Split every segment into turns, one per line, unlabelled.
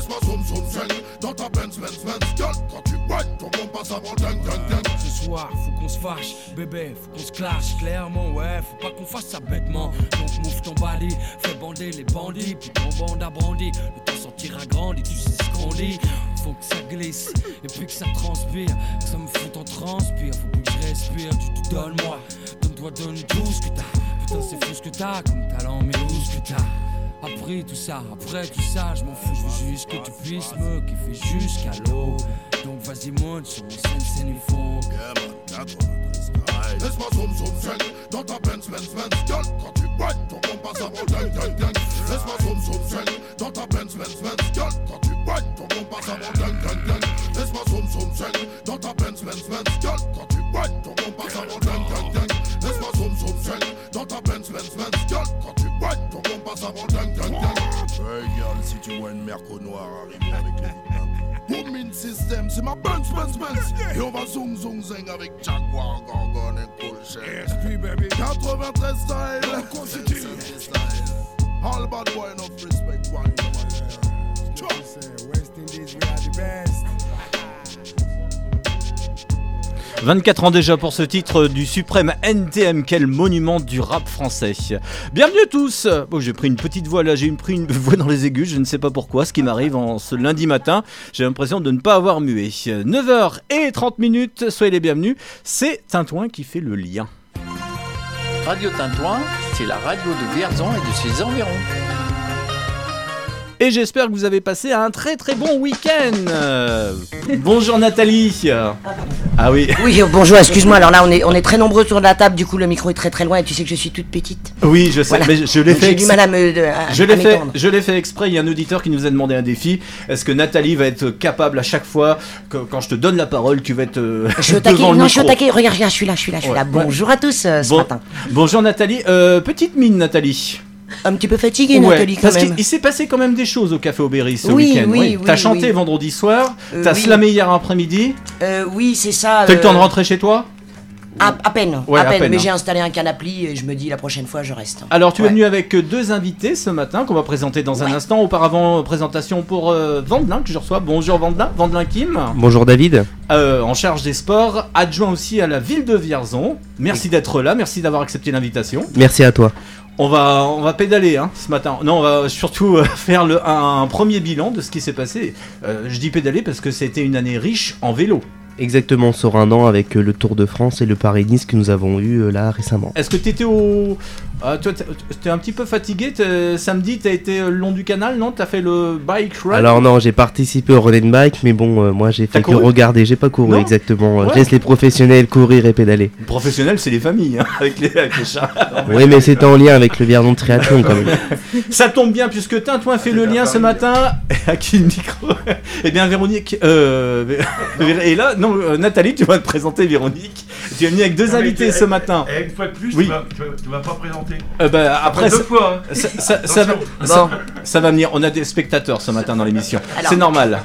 Laisse-moi dans ta quand tu ton bon passe avant
Ce soir, faut qu'on se fâche, bébé, faut qu'on se clash clairement, ouais, faut pas qu'on fasse ça bêtement. Donc mouffe ton balai, fais bander les bandits, puis ton bande a brandi. Le temps sortira grandi, tu sais ce qu'on dit. Faut que ça glisse, et puis que ça transpire, que ça me fout en transpire. Faut que je respire, tu te donnes moi, donne-toi, donne tout ce que t'as. Putain, c'est fou ce que t'as, comme talent, mais où ce que t'as. Après tout ça, après tout ça, je m'en fous, je veux juste que tu puisses me kiffer jusqu'à l'eau. Donc vas-y monte sur mon scène, c'est fond.
Laisse-moi zoom zoom dans ta Benz Benz Benz quand tu zoom zoom dans ta Benz Benz Benz Gueule. Quand tu ton zoom zen dans ta zoom zoom. Dans ta Benz Benz Benz ton bon passe avant ding ding ding Hey girl, si tu vois une merco noire arriver avec les Booming System, c'est ma Benz Benz Benz Et on va zoom zoom zing avec Jaguar, Gorgon et Cool
SP baby,
93 style.
Constitue.
All bad boy enough respect one
West Indies, we are the best.
24 ans déjà pour ce titre du suprême NTM, quel monument du rap français. Bienvenue à tous Bon, j'ai pris une petite voix là, j'ai pris une voix dans les aigus, je ne sais pas pourquoi, ce qui m'arrive en ce lundi matin. J'ai l'impression de ne pas avoir mué. 9h et 30 minutes, soyez les bienvenus, c'est Tintouin qui fait le lien.
Radio Tintouin, c'est la radio de Vierzon et de ses environs.
Et j'espère que vous avez passé un très très bon week-end. Euh, Bonjour Nathalie. Ah oui,
Oui, euh, bonjour, excuse-moi. Alors là, on est, on est très nombreux sur la table, du coup, le micro est très très loin et tu sais que je suis toute petite.
oui, je sais,
Voilà.
mais je l'ai fait.
J'ai du mal à me. à-
Je l'ai fait, je l'ai fait exprès. Il y a un auditeur qui nous a demandé un défi. Est-ce que Nathalie va être capable à chaque fois que quand je te donne la parole, tu vas être euh,
Je suis au taquet.
devant le
Non, je suis au taquet. Regarde, regarde, je suis là, je suis là, je suis
Ouais.
là. Bonjour à tous euh, ce
Bon-
matin.
Bonjour Nathalie. Petite mine Nathalie.
Un petit peu fatigué,
Ouais,
Nathalie, quand
parce
même.
qu'il il s'est passé quand même des choses au Café Aubéry ce
Oui,
week-end.
oui, oui,
T'as chanté
oui.
vendredi soir.
Euh,
T'as
oui.
slamé hier après-midi.
Euh, oui, c'est ça.
T'as eu le
euh,
temps de rentrer chez toi?
À, à peine,
Ouais,
à
à
peine. mais
hein.
j'ai installé un canapli et je me dis la prochaine fois, je reste.
Alors tu es venu avec euh, deux invités ce matin qu'on va présenter dans un instant. Auparavant, euh, présentation pour euh, Vandelin que je reçois. Bonjour Vandelin, Vandelin Kim.
Bonjour David.
Euh, en charge des sports, adjoint aussi à la ville de Vierzon. Merci d'être là, merci d'avoir accepté l'invitation.
Merci à toi.
On va, on va pédaler hein, ce matin. Non, on va surtout euh, faire le, un, un premier bilan de ce qui s'est passé. Euh, je dis pédaler parce que c'était une année riche en vélo.
Exactement, sur un an avec euh, le Tour de France et le Paris-Nice que nous avons eu euh, là récemment.
Est-ce que tu étais au. Ah, toi, t'es un petit peu fatigué. Samedi, t'as été euh, le long du canal, non? T'as fait le bike ride
Alors non, j'ai participé au run and bike, mais bon, euh, moi j'ai fait que regarder, j'ai pas couru
Non?
exactement. Euh,
Ouais.
Je laisse les professionnels courir et pédaler.
Professionnel, c'est les familles, hein, avec, les, avec les chats.
Oui, mais c'est en lien avec le Vierzon Triathlon quand même.
Ça tombe bien puisque Tintouin fait le lien ce matin. À qui le micro? Eh bien, Véronique. Euh, et là, non, euh, Nathalie, tu vas te présenter, Véronique. Tu es venue avec deux invités ce matin.
Et une fois de plus,
Oui.
tu, vas, tu, vas, tu vas pas présenter.
Euh, bah, après,
deux
ça,
fois. hein.
ça, ça- ça va, ça- ça va venir. On a des spectateurs ce matin dans l'émission.
Alors-
C'est normal.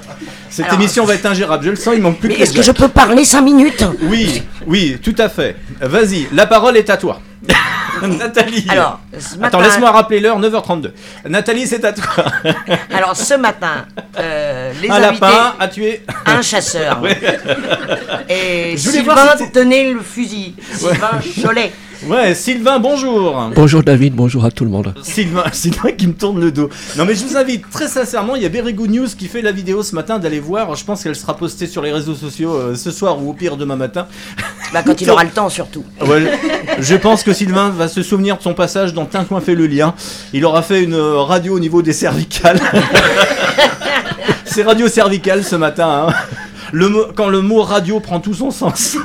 Cette
Alors-
émission va être ingérable. Je le sens, il manque plus
Mais
que
est-ce que je peux parler 5 minutes?
Oui, oui, tout à fait. Vas-y, la parole est à toi. Nathalie.
Alors, ce
Attends,
matin-
laisse-moi rappeler l'heure, 9h32. Nathalie, c'est à toi.
Alors, ce matin, euh, les
Un
invités.
lapin à tuer.
un chasseur. Et
Je
Sylvain
si
tenait le fusil. Sylvain Cholet.
Ouais, Sylvain, bonjour.
Bonjour David, bonjour à tout le monde.
Sylvain, Sylvain qui me tourne le dos. Non mais je vous invite très sincèrement, il y a Very Good News qui fait la vidéo ce matin d'aller voir. Je pense qu'elle sera postée sur les réseaux sociaux euh, ce soir ou au pire demain matin.
Bah, quand il aura le temps, surtout.
Ouais, je, pense que Sylvain va se souvenir de son passage dans Tintouin fait le lien. Il aura fait une euh, radio au niveau des cervicales. C'est radio cervicale ce matin. hein. Le mot- quand le mot radio prend tout son sens.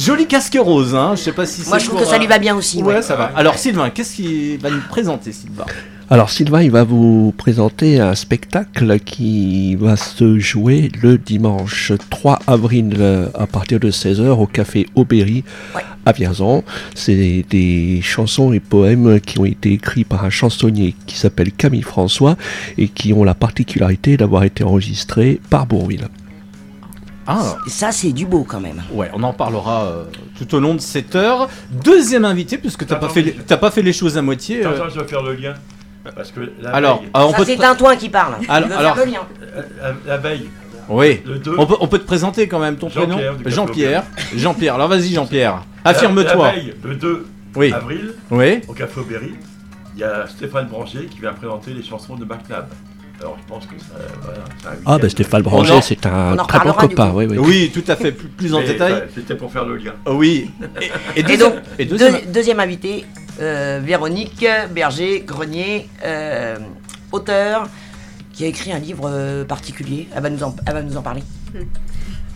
Joli casque rose, hein. Je sais pas si c'est.
Moi, je trouve
pour,
que ça
euh,
lui va bien aussi.
Ouais,
ouais.
ça va. Alors Sylvain, qu'est-ce qu'il va nous présenter, Sylvain?
Alors Sylvain, il va vous présenter un spectacle qui va se jouer le dimanche 3 avril euh, à partir de 16h au café Aubéry
Ouais.
à Vierzon. C'est des chansons et poèmes qui ont été écrits par un chansonnier qui s'appelle Camille François et qui ont la particularité d'avoir été enregistrés par Bourville.
Ah,
Ça, c'est du beau quand même.
ouais, on en parlera euh, tout au long de cette heure. Deuxième invité, puisque t'as pas fait les, t'as pas fait les choses à moitié.
Attends,
euh,
attends, je vais faire le lien. Parce que la
Alors,
veille,
alors, on
Ça,
peut
c'est
te...
Tintouin qui parle.
Alors-
le lien.
euh, la, la veille,
Oui.
le 2,
On peut, on peut te présenter quand même ton prénom
Jean-Pierre
Jean-Pierre. Jean-Pierre. Alors vas-y Jean-Pierre.
la
Affirme-toi.
veille, le 2
Oui.
avril,
Oui.
au Café Aubéry, il y a Stéphane Branché qui vient présenter les chansons de McNab. Alors je pense que ça, voilà,
Ah, bah Stéphane Branger, c'est un très bon copain. Oui, oui.
Oui, tout à fait. Plus, plus en détail.
ça, C'était pour faire le lien.
Oui. Et, et
Et
deuxième,
donc,
et deuxième-
deux- deuxième invité, euh, Véronique Berger Grenier, euh, auteur, qui a écrit un livre euh, particulier. Elle va nous en, elle va nous en parler.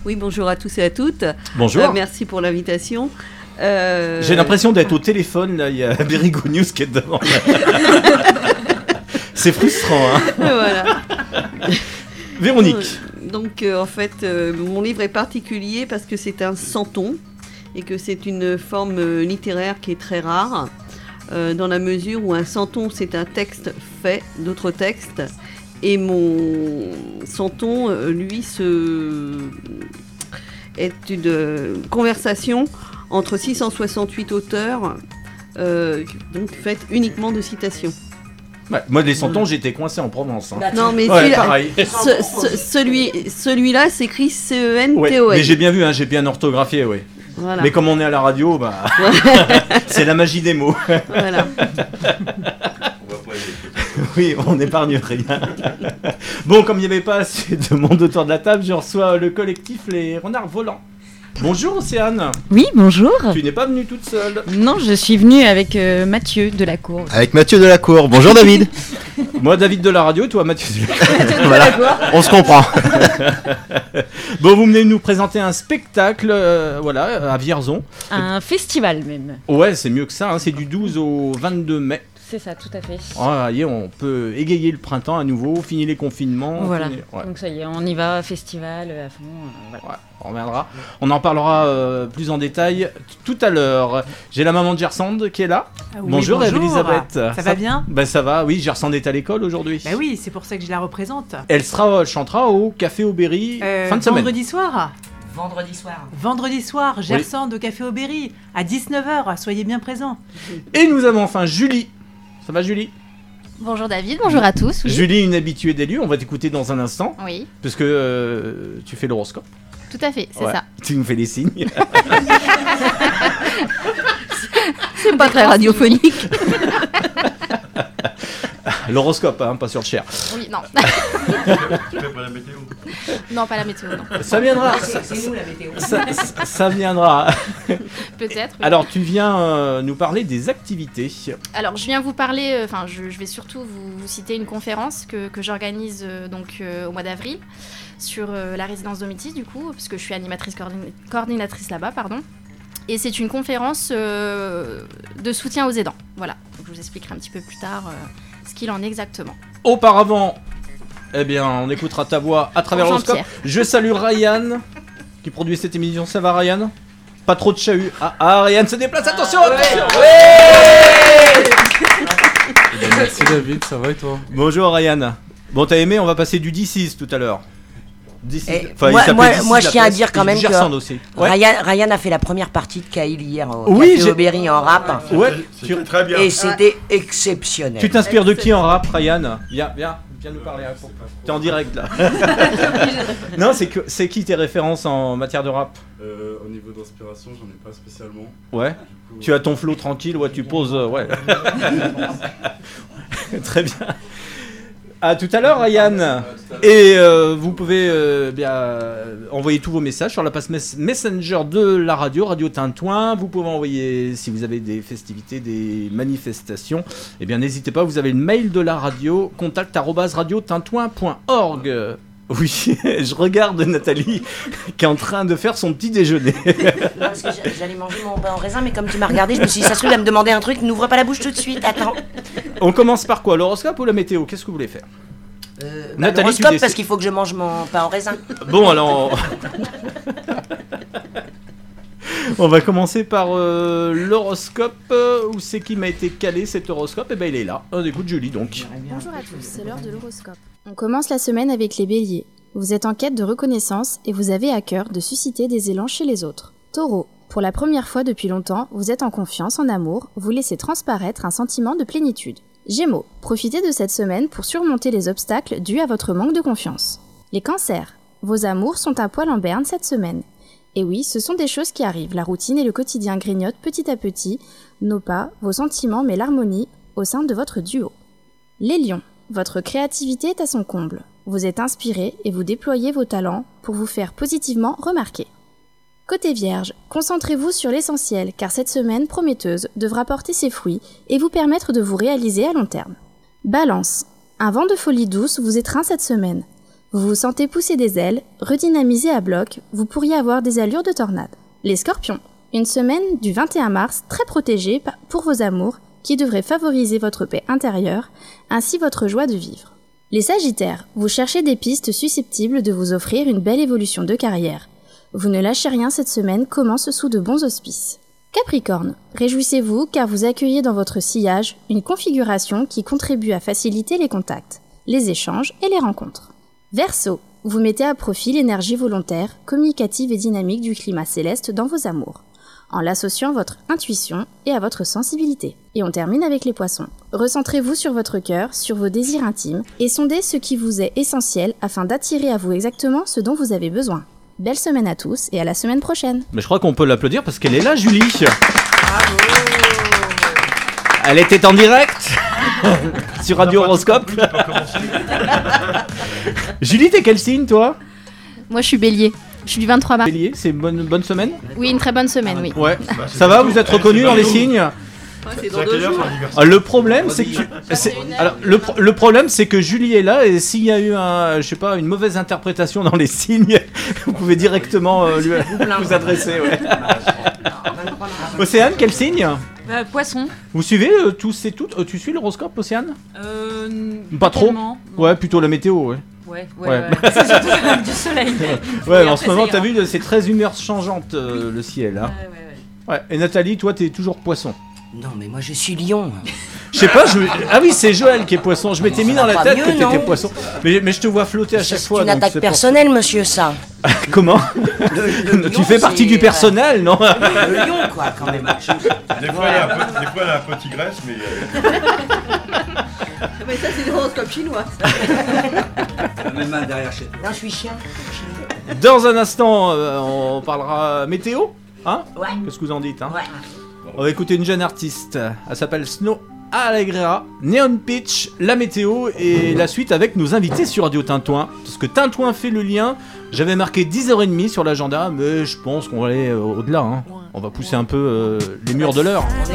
Oui, bonjour à tous et à toutes.
Bonjour.
Euh, merci pour l'invitation. Euh,
J'ai l'impression d'être au téléphone, là, il y a Berigo News qui est devant. C'est frustrant, hein.
voilà.
Véronique.
Euh, Donc, euh, en fait, euh, mon livre est particulier parce que c'est un santon et que c'est une forme littéraire qui est très rare, euh, dans la mesure où un santon, c'est un texte fait d'autres textes. Et mon santon, lui, se... est une conversation entre 668 auteurs, donc faite uniquement de citations.
Ouais, moi, les santons, j'étais coincé en Provence. hein.
Non, mais
Ouais,
celui-là-
pareil.
ce- ce- celui, celui-là s'écrit
Ouais,
C-E-N-T-O-N.
mais j'ai bien vu, hein, j'ai bien orthographié, oui.
Voilà.
Mais comme on est à la radio, bah, c'est la magie des mots.
Voilà.
Oui, on n'épargne rien. Bon, comme il n'y avait pas assez de monde autour de la table, je reçois le collectif Les Renards Volants. Bonjour Océane,
Oui, bonjour.
tu n'es pas venue toute seule.
Non, je suis venue avec euh, Mathieu de la cour.
Avec Mathieu Delacour. Bonjour David.
Moi, David de la radio, toi, Mathieu.
voilà, on se comprend.
Bon, vous venez nous présenter un spectacle, euh, voilà, à Vierzon.
Un festival même.
Ouais, c'est mieux que ça, hein, c'est du 12 au 22 mai.
C'est ça, tout à fait.
Ah, y est, on peut égayer le printemps à nouveau, finir les confinements.
Voilà.
finir- ouais.
Donc ça y est, on y va, festival euh, à fond. euh, voilà.
Ouais, on reviendra. On en parlera euh, plus en détail tout à l'heure. J'ai la maman de Gersande qui est là.
Ah oui,
bonjour, Elisabeth.
Ça, va bien?
Ben ça va, oui, Gersande est à l'école aujourd'hui.
Bah oui, c'est pour ça que je la représente.
Elle sera, chantera au Café Aubéry
Euh,
fin de semaine.
vendredi soir.
Vendredi soir.
Vendredi soir, Gersande au Café Aubéry, à 19h. Soyez bien présents.
Et nous avons enfin Julie. Ça va Julie?
Bonjour David, bonjour à tous. oui.
Julie, une habituée des lieux, on va t'écouter dans un instant.
Oui,
Parce que euh, tu fais l'horoscope.
tout à fait, c'est
Ouais.
ça.
Tu nous fais des signes.
C'est pas très radiophonique.
L'horoscope, hein, pas sur le cher.
Oui, non.
Tu fais pas la météo
non, pas la météo, non.
Ça viendra.
C'est nous la météo.
Ça, ça- ça viendra.
Peut-être. oui.
Alors, tu viens euh, nous parler des activités.
Alors, je viens vous parler, euh, enfin, je, je vais surtout vous, vous citer une conférence que, que j'organise euh, donc euh, au mois d'avril sur euh, la résidence Domitis, du coup, parce que je suis animatrice coordin- coordinatrice là-bas, pardon. Et c'est une conférence euh, de soutien aux aidants. Voilà. Donc, je vous expliquerai un petit peu plus tard euh, ce qu'il en est exactement.
Auparavant, eh bien, on écoutera ta voix à travers l'horoscope. Je salue Ryan, qui produit cette émission. Ça va, Ryan? Pas trop de chahut. Ah, ah, Ryan se déplace. Attention, attention
Merci David, ça va et toi?
Bonjour, Ryan. Bon, t'as aimé? On va passer du D6 tout à l'heure. D6.
Et
Enfin, il
moi,
s'appelait
moi,
D6
moi, je tiens à dire quand même que.
Ouais.
Ryan, Ryan a fait la première partie de Kaïl hier au
Oui,
Café Aubéry en rap.
Ouais,
C'était très bien.
Et c'était exceptionnel.
Tu t'inspires de qui en rap, Ryan? Viens, viens, viens nous parler. T'es en direct là. non, c'est que c'est qui tes références en matière de rap?
Euh, Au niveau d'inspiration, j'en ai pas spécialement.
Ouais.
Coup,
Tu as ton flow tranquille, ouais, tu poses, euh, ouais. Très bien. À tout à l'heure, Ryan. Et euh, vous pouvez euh, bien envoyer tous vos messages sur la passe mes- Messenger de la radio, Radio Tintouin. Vous pouvez envoyer si vous avez des festivités, des manifestations. Eh bien, n'hésitez pas. Vous avez le mail de la radio, contact radiotintouin.org. Oui, je regarde Nathalie qui est en train de faire son petit déjeuner.
Non, parce que j'a- j'allais manger mon pain en raisin, mais comme tu m'as regardé, je me suis dit, ça se trouve, il va me demander un truc, n'ouvre pas la bouche tout de suite, attends.
On commence par quoi L'horoscope ou la météo Qu'est-ce que vous voulez faire?
Euh, bah,
Nathalie,
l'horoscope, parce qu'il faut que je mange mon pain en raisin.
Bon, alors. On va commencer par euh, l'horoscope. Euh, Où c'est qui m'a été calé cet horoscope? Et ben il est là. On écoute Julie donc.
Bonjour à tous, c'est l'heure de l'horoscope. On commence la semaine avec les béliers. Vous êtes en quête de reconnaissance et vous avez à cœur de susciter des élans chez les autres. Taureau, pour la première fois depuis longtemps, vous êtes en confiance, en amour, vous laissez transparaître un sentiment de plénitude.
Gémeaux, profitez de cette semaine pour surmonter les obstacles dus à votre manque de confiance. Les cancers, vos amours sont un poil en berne cette semaine. Et oui, ce sont des choses qui arrivent, la routine et le quotidien grignotent petit à petit nos pas, vos sentiments, mais l'harmonie au sein de votre duo. Les lions, votre créativité est à son comble. Vous êtes inspiré et vous déployez vos talents pour vous faire positivement remarquer. Côté Vierge, concentrez-vous sur l'essentiel car cette semaine prometteuse devra porter ses fruits et vous permettre de vous réaliser à long terme. Balance, un vent de folie douce vous étreint cette semaine. Vous vous sentez pousser des ailes, redynamisé à bloc, vous pourriez avoir des allures de tornade. Les scorpions, une semaine du 21 mars très protégée pour vos amours qui devrait favoriser votre paix intérieure ainsi votre joie de vivre. Les sagittaires, vous cherchez des pistes susceptibles de vous offrir une belle évolution de carrière. Vous ne lâchez rien cette semaine commence sous de bons auspices. Capricorne, réjouissez-vous car vous accueillez dans votre sillage une configuration qui contribue à faciliter les contacts, les échanges et les rencontres. Verseau, vous mettez à profit l'énergie volontaire, communicative et dynamique du climat céleste dans vos amours, en l'associant à votre intuition et à votre sensibilité. Et on termine avec les poissons. Recentrez-vous sur votre cœur, sur vos désirs intimes, et sondez ce qui vous est essentiel afin d'attirer à vous exactement ce dont vous avez besoin. Belle semaine à tous et à la semaine prochaine.
Mais je crois qu'on peut l'applaudir parce qu'elle est là, Julie. Elle était en direct sur Radio Horoscope. Julie, t'es quel signe toi?
Moi, je suis bélier. Je suis du 23 mars.
Bélier, c'est une bonne, bonne semaine
Oui, une très bonne semaine, oui.
Ouais. Ça va, vous êtes reconnu dans les signes
c'est dans deux jours.
Ah, Le problème, c'est que tu- c'est- alors, le, pro- le problème, c'est que Julie est là et s'il y a eu un, je sais pas, une mauvaise interprétation dans les signes, vous pouvez directement euh, lui vous adresser. Ouais. Océane, quel signe
Euh, poisson.
Vous suivez euh, tous et toutes euh, Tu suis l'horoscope, Océane?
Euh,
Pas trop
tellement,
Ouais, plutôt la météo, ouais.
Ouais, ouais,
Ouais.
C'est surtout du soleil.
Ouais, en
après,
ce moment, t'as vu, c'est très humeur changeante euh, le ciel. Hein. Ouais, et Nathalie, toi, t'es toujours poisson.
Non, mais moi je suis lion.
Je sais pas, je... ah oui, c'est Joël qui est poisson. Je m'étais mis dans la tête
mieux,
que t'étais poisson. Mais, mais je te vois flotter à chaque
C'est
fois.
une
donc
attaque
c'est pour-
personnelle, monsieur, ça.
Comment
le
Tu
lion,
fais partie
c'est,
du
euh,
personnel, non
Le lion, quoi, quand même.
Des fois, fois, elle a un peu tigresse, mais.
Mais ça, c'est l'horoscope chinois.
Même main derrière chez toi.
Non, je suis chien.
Dans un instant, euh, on parlera météo. Hein?
Ouais.
Qu'est-ce que vous en dites hein?
Ouais.
On va écouter une jeune artiste. Elle s'appelle Snow Allegra, Neon Pitch, la météo et la suite avec nos invités sur Radio Tintouin. Parce que Tintouin fait le lien. J'avais marqué 10h30 sur l'agenda, mais je pense qu'on va aller euh, au-delà. hein. On va pousser un peu euh, les murs de l'heure.
So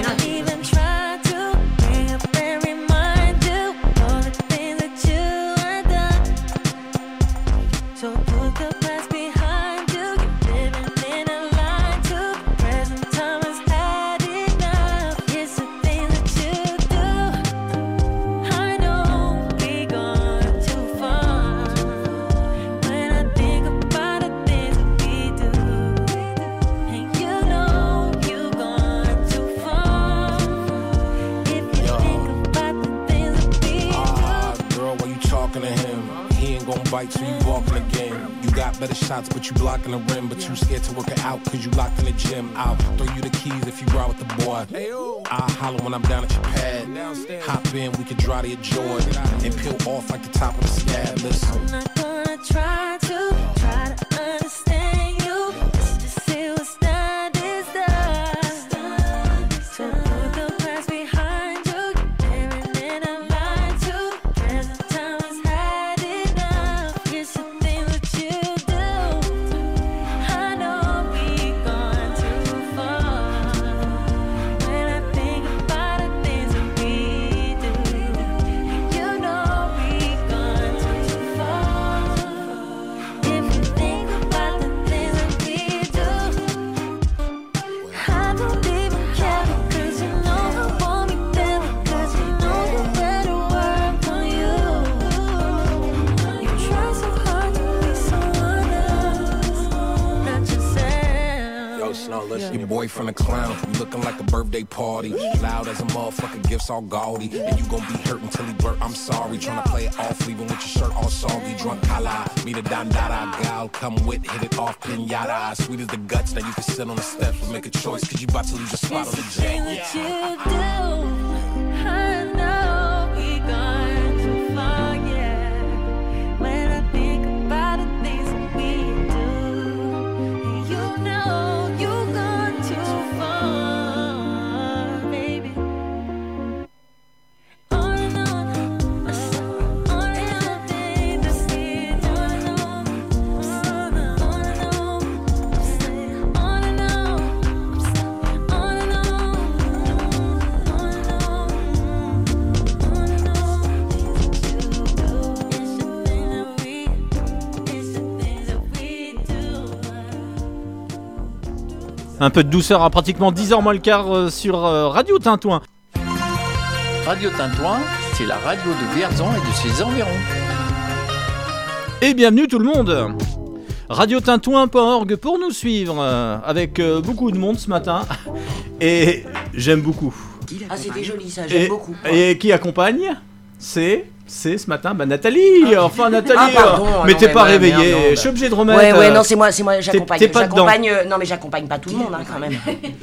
better shots, but you blocking the rim. But you scared to work it out, cause you locked in the gym. I'll throw you the keys if you ride with the boy. I'll holler when I'm down at your pad. Hop in, we can dry to your joy. And peel off like the top of the scab. Listen.
I'm not gonna try to try to understand yourself.
Yo, Snow, listen. Your boyfriend a clown. You looking like a birthday party. Loud as a motherfucker, gifts all gaudy. And you gon' be hurt until he blurt, I'm sorry. Tryna play it off, leaving with your shirt all soggy. Drunk kala, meet a dandada gal. Come with, hit it off, pinata. Sweet as the guts, now you can sit on the steps and make a choice. Cause you about to lose your spot on the jet.
that
Un peu de douceur à pratiquement 10h moins le quart euh, sur euh, Radio Tintouin.
Radio Tintouin, c'est la radio de Vierzon et de ses environs.
Et bienvenue tout le monde Radiotintouin.org pour nous suivre euh, avec euh, beaucoup de monde ce matin. Et j'aime beaucoup.
Ah, c'était joli ça, j'aime beaucoup.
et qui accompagne C'est c'est ce matin bah Nathalie enfin Nathalie
Ah, pardon,
euh,
non,
mais t'es
mais
pas réveillée
merde, non,
je suis obligé de remettre
Ouais, ouais,
euh,
non, c'est moi, c'est moi, j'accompagne.
t'es pas dedans
J'accompagne. euh, non, mais j'accompagne pas tout le monde, hein, quand même.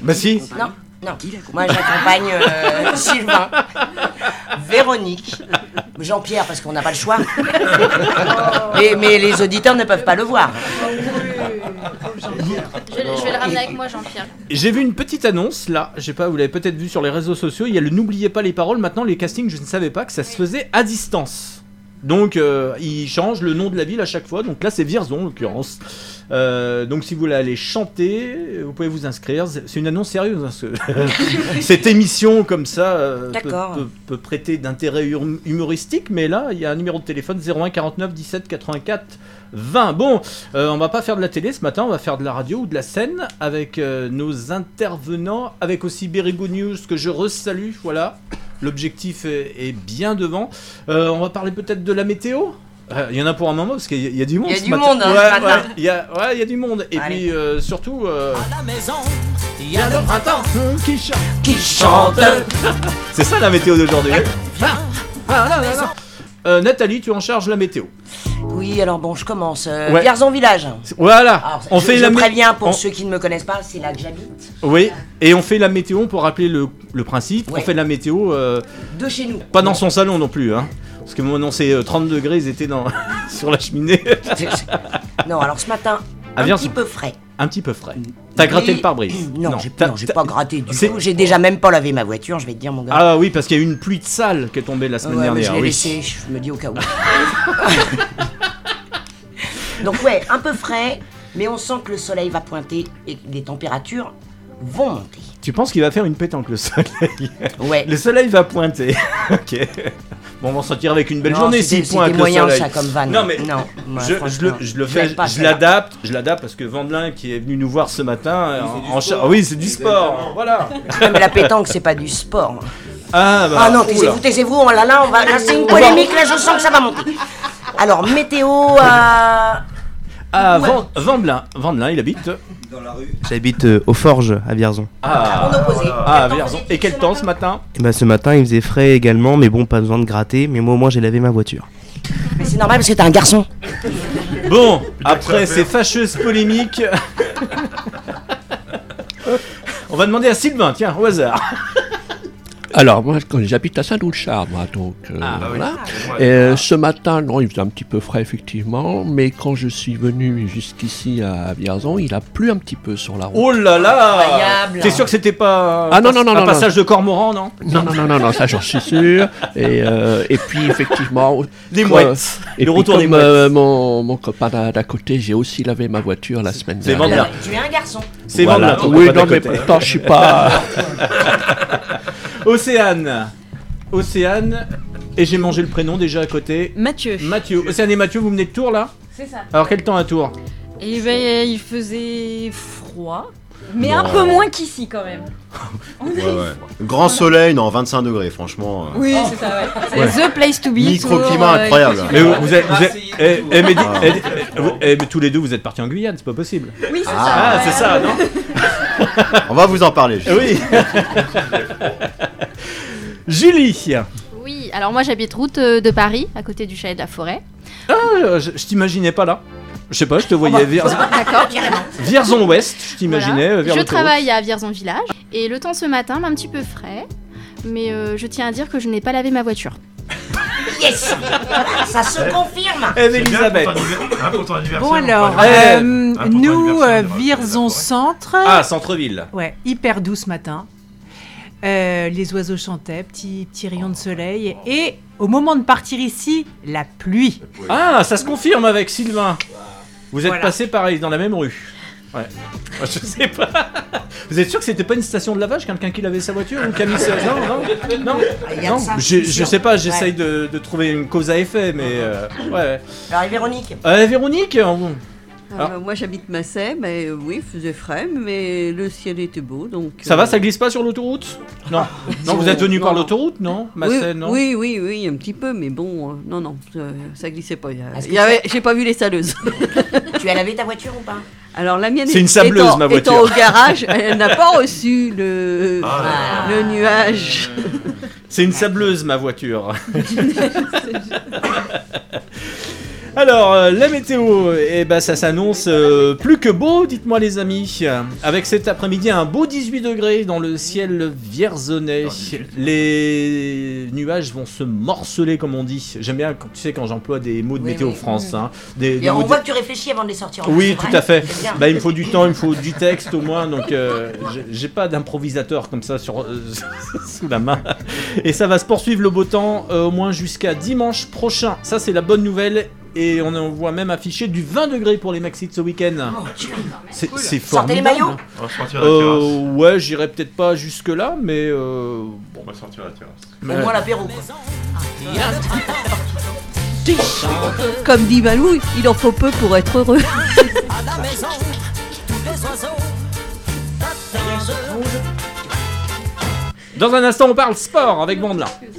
bah si
Non, non. Moi, j'accompagne euh, Sylvain, Véronique, Jean-Pierre, parce qu'on n'a pas le choix. mais, mais les auditeurs ne peuvent pas le voir.
Je, vais- je vais le ramener avec moi, Jean-Pierre.
J'ai vu une petite annonce là, je sais pas, vous l'avez peut-être vu sur les réseaux sociaux, il y a le N'oubliez pas les paroles, maintenant les castings, je ne savais pas que ça se faisait à distance. Donc euh, ils changent le nom de la ville à chaque fois, donc là c'est Vierzon en l'occurrence. Euh, donc si vous voulez aller chanter, vous pouvez vous inscrire, c'est une annonce sérieuse. hein, ce- Cette émission comme ça euh, peut,
D'accord.
peut- peut prêter d'intérêt hum- humoristique, mais là il y a un numéro de téléphone 01 49 17 84 20. Bon, euh, on va pas faire de la télé ce matin, on va faire de la radio ou de la scène avec euh, nos intervenants, avec aussi Berigo News que je resalue. Voilà, l'objectif est, est bien devant. On va parler peut-être de la météo? Euh, Il y en a pour un moment parce qu'il y, a- il du monde.
Il y a du monde, hein,
Ouais, ouais, il y a, ouais, il y a du monde. Et puis euh, surtout. euh,
Il y a le printemps
qui chante.
Qui chante.
C'est ça la météo d'aujourd'hui. Euh, Nathalie, tu en charges la météo.
Oui, alors bon, je commence. Euh,
Ouais.
Vierzon Village.
Voilà,
Alors,
on
je,
fait
je
la
préviens pour
on-
ceux qui ne me connaissent pas, c'est là que j'habite.
Oui, et on fait la météo pour rappeler le, le principe.
Ouais.
On fait la météo euh,
De chez nous.
pas dans son salon non plus. Hein, parce que moi, non, c'est euh, 30 degrés, ils étaient dans, sur la cheminée.
Non, alors ce matin,
Ah,
un petit peu frais.
Un petit peu frais. T'as gratté le pare-brise
Non, j'ai non, pas gratté du tout. J'ai déjà même pas lavé ma voiture, je vais te dire, mon gars.
Ah oui, parce qu'il y a eu une pluie de sale qui est tombée la semaine
Ouais, mais
dernière.
je l'ai
oui.
laissé, je me dis au cas où. Donc ouais, un peu frais, mais on sent que le soleil va pointer et que les températures vont monter.
Tu penses qu'il va faire une pétanque le soleil
Ouais.
Le soleil va pointer. ok. Bon, on va sortir avec une belle
Non,
journée s'il pointe le
moyen,
soleil.
ça, comme vanne.
Non mais
Non, moi,
je, je le, je fais, je l'adapte, je l'adapte parce que Vandelin qui est venu nous voir ce matin en, en oui c'est du sport, voilà.
Ouais, mais la pétanque, c'est pas du sport.
Ah, bah,
ah non, taisez-vous, taisez-vous, oh là là, on va, là c'est une polémique, là je sens que ça va monter. Alors, météo à...
Ah,
Ouais.
Van- Vandelin, Vandelin, il habite.
J'habite euh, aux Forges à Vierzon.
Ah,
En opposé.
ah, Vierzon. Et quel temps ce matin?
Et bah, ce matin il faisait frais également, mais bon, pas besoin de gratter. Mais moi au moins j'ai lavé ma voiture.
Mais c'est normal parce que t'es un garçon.
Bon, après ces fâcheuses polémiques, on va demander à Sylvain, tiens, au hasard.
Alors, moi, quand j'habite à Saint-Doulchard, moi, donc euh,
Ah, bah oui.
voilà.
Ah,
Et, euh, ce matin, non, il faisait un petit peu frais, effectivement, mais quand je suis venu jusqu'ici à Vierzon, il a plu un petit peu sur la route.
Oh là là
Incroyable.
T'es sûr que c'était pas
Ah non, non, non,
un
non, non.
passage de cormoran, non?
Non, non, non, non, non, ça j'en suis sûr. Et, euh, et puis effectivement.
Les
euh,
mouettes.
Et
Le
puis,
retour des mouettes.
euh, mon, mon copain d'à côté, j'ai aussi lavé ma voiture la semaine
C'est
dernière.
Vandelin.
Tu es un garçon.
C'est
Voilà. Oui, non, mais pourtant, je suis pas.
Océane. Océane. Et j'ai mangé le prénom déjà à côté.
Mathieu.
Mathieu. Océane et Mathieu, vous venez de Tours là
C'est ça.
Alors quel temps à Tours
Et ben, il faisait froid, mais un peu moins qu'ici quand même.
Ouais, ouais. Grand soleil, non, 25 degrés, franchement. euh.
Oui, c'est ça, ouais. C'est
Ouais.
the place to be.
Microclimat
euh,
incroyable.
Mais vous, êtes, vous êtes- eh, eh, mais dis-
Ah.
eh, eh, vous- eh, mais tous les deux vous êtes partis en Guyane, c'est pas possible.
Oui, c'est
Ah,
ça.
c'est ça, non
On va vous en parler.
Eh Oui. Julie.
Oui, alors moi j'habite route euh, de Paris, à côté du chalet de la forêt.
Ah, je, je t'imaginais pas là. Je sais pas, je te voyais Vierzon.
D'accord.
Vierzon Ouest, je t'imaginais
Voilà.
euh,
Je travaille à Vierzon Village et le temps ce matin m'a un petit peu frais, mais euh, je tiens à dire que je n'ai pas lavé ma voiture.
Yes Ça se confirme
Eh, Elisabeth.
Hein.
Bon alors, euh,
Hein,
nous, euh, Vierzon Centre.
Ah, centre-ville.
Ouais, hyper doux ce matin. Euh, les oiseaux chantaient, petit, petit rayon de soleil. Et au moment de partir ici, la pluie.
Ah, ça se confirme avec Sylvain. Vous êtes
Voilà.
passé pareil dans la même rue. Ouais. Moi, Je sais pas. Vous êtes sûr que c'était pas une station de lavage, quelqu'un qui lavait sa voiture ou sa... Non, non, non.
Il y a
non.
ça,
Je,
c'est
je
sûr.
sais pas, j'essaye
Ouais.
de, de trouver une cause à effet, mais euh, ouais.
Alors, et Véronique
Euh, Véronique, on- Alors-
Euh, moi j'habite Massé, mais euh, oui, il faisait frais, mais le ciel était beau, donc...
Ça
euh,
va, ça glisse pas sur l'autoroute? Non. non, vous êtes venu
Non,
par l'autoroute, non?
Oui,
Massé, non?
oui, oui, oui, un petit peu, mais bon, euh, non, non, euh, ça glissait pas. J'ai pas vu les saleuses.
Tu as lavé ta voiture ou pas?
Alors la mienne
C'est
est-
une sableuse,
étant,
ma voiture.
étant au garage, elle n'a pas reçu le,
Ah.
le nuage.
C'est une sableuse, ma voiture. Alors, euh, la météo, eh ben, ça s'annonce euh, plus que beau, dites-moi les amis. Avec cet après-midi un beau 18 degrés dans le ciel vierzonais. Les nuages vont se morceler, comme on dit. J'aime bien, quand- tu sais, quand j'emploie des mots de
Oui,
Météo
oui.
France. hein, des,
Et
des
on
de-
voit que tu réfléchis avant de les sortir. en
Oui, tout à fait. Bah, il me faut du temps, il me faut du texte au moins, donc euh, j'ai- j'ai pas d'improvisateur comme ça sur, euh, sous la main. Et ça va se poursuivre le beau temps euh, au moins jusqu'à dimanche prochain. Ça, c'est la bonne nouvelle. Et on en voit même afficher du 20 degrés pour les maxi de ce week-end. C'est c'est
Sortez les
formidable.
maillots
On va sortir la
Euh,
terrasse.
ouais, j'irai peut-être pas jusque là, mais euh, bon.
On va sortir la terrasse.
Au moins l'apéro. quoi.
Comme dit Malou, il en faut peu pour être heureux.
À la maison, tous les oiseaux t'attendent.
Dans un instant, on parle sport avec Vandelin.
This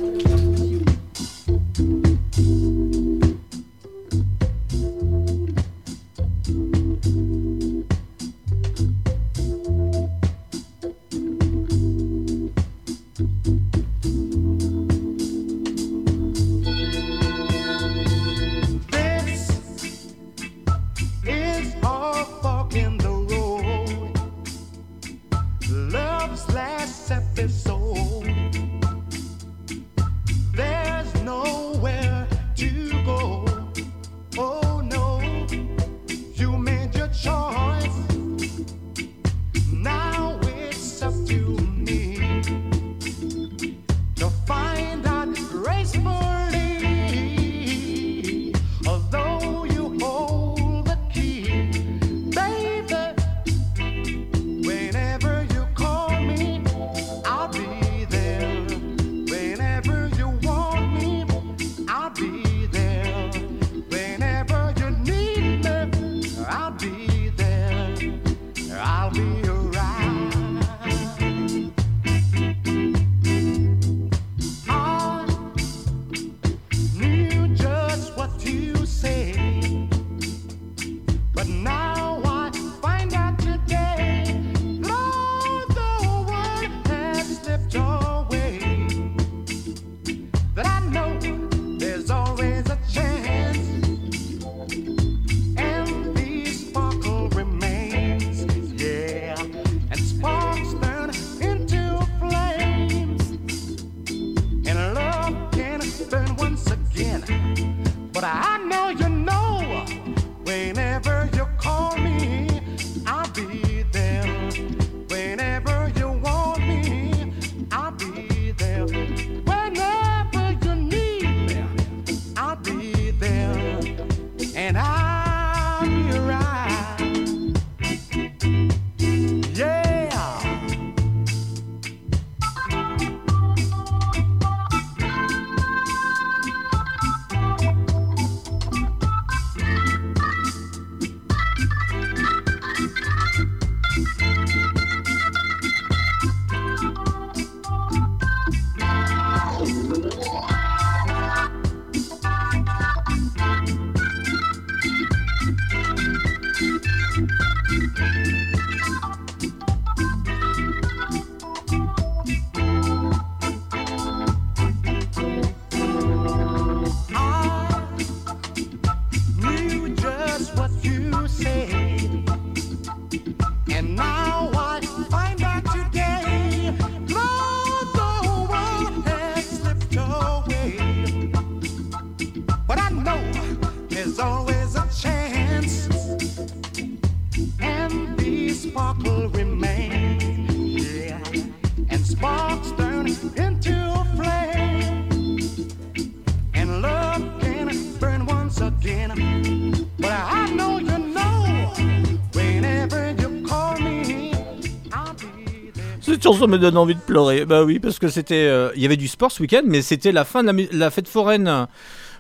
Chanson me donne envie de pleurer. Bah oui, parce que c'était. euh, Il y avait du sport ce week-end, mais c'était la fin de la, fête foraine. Euh,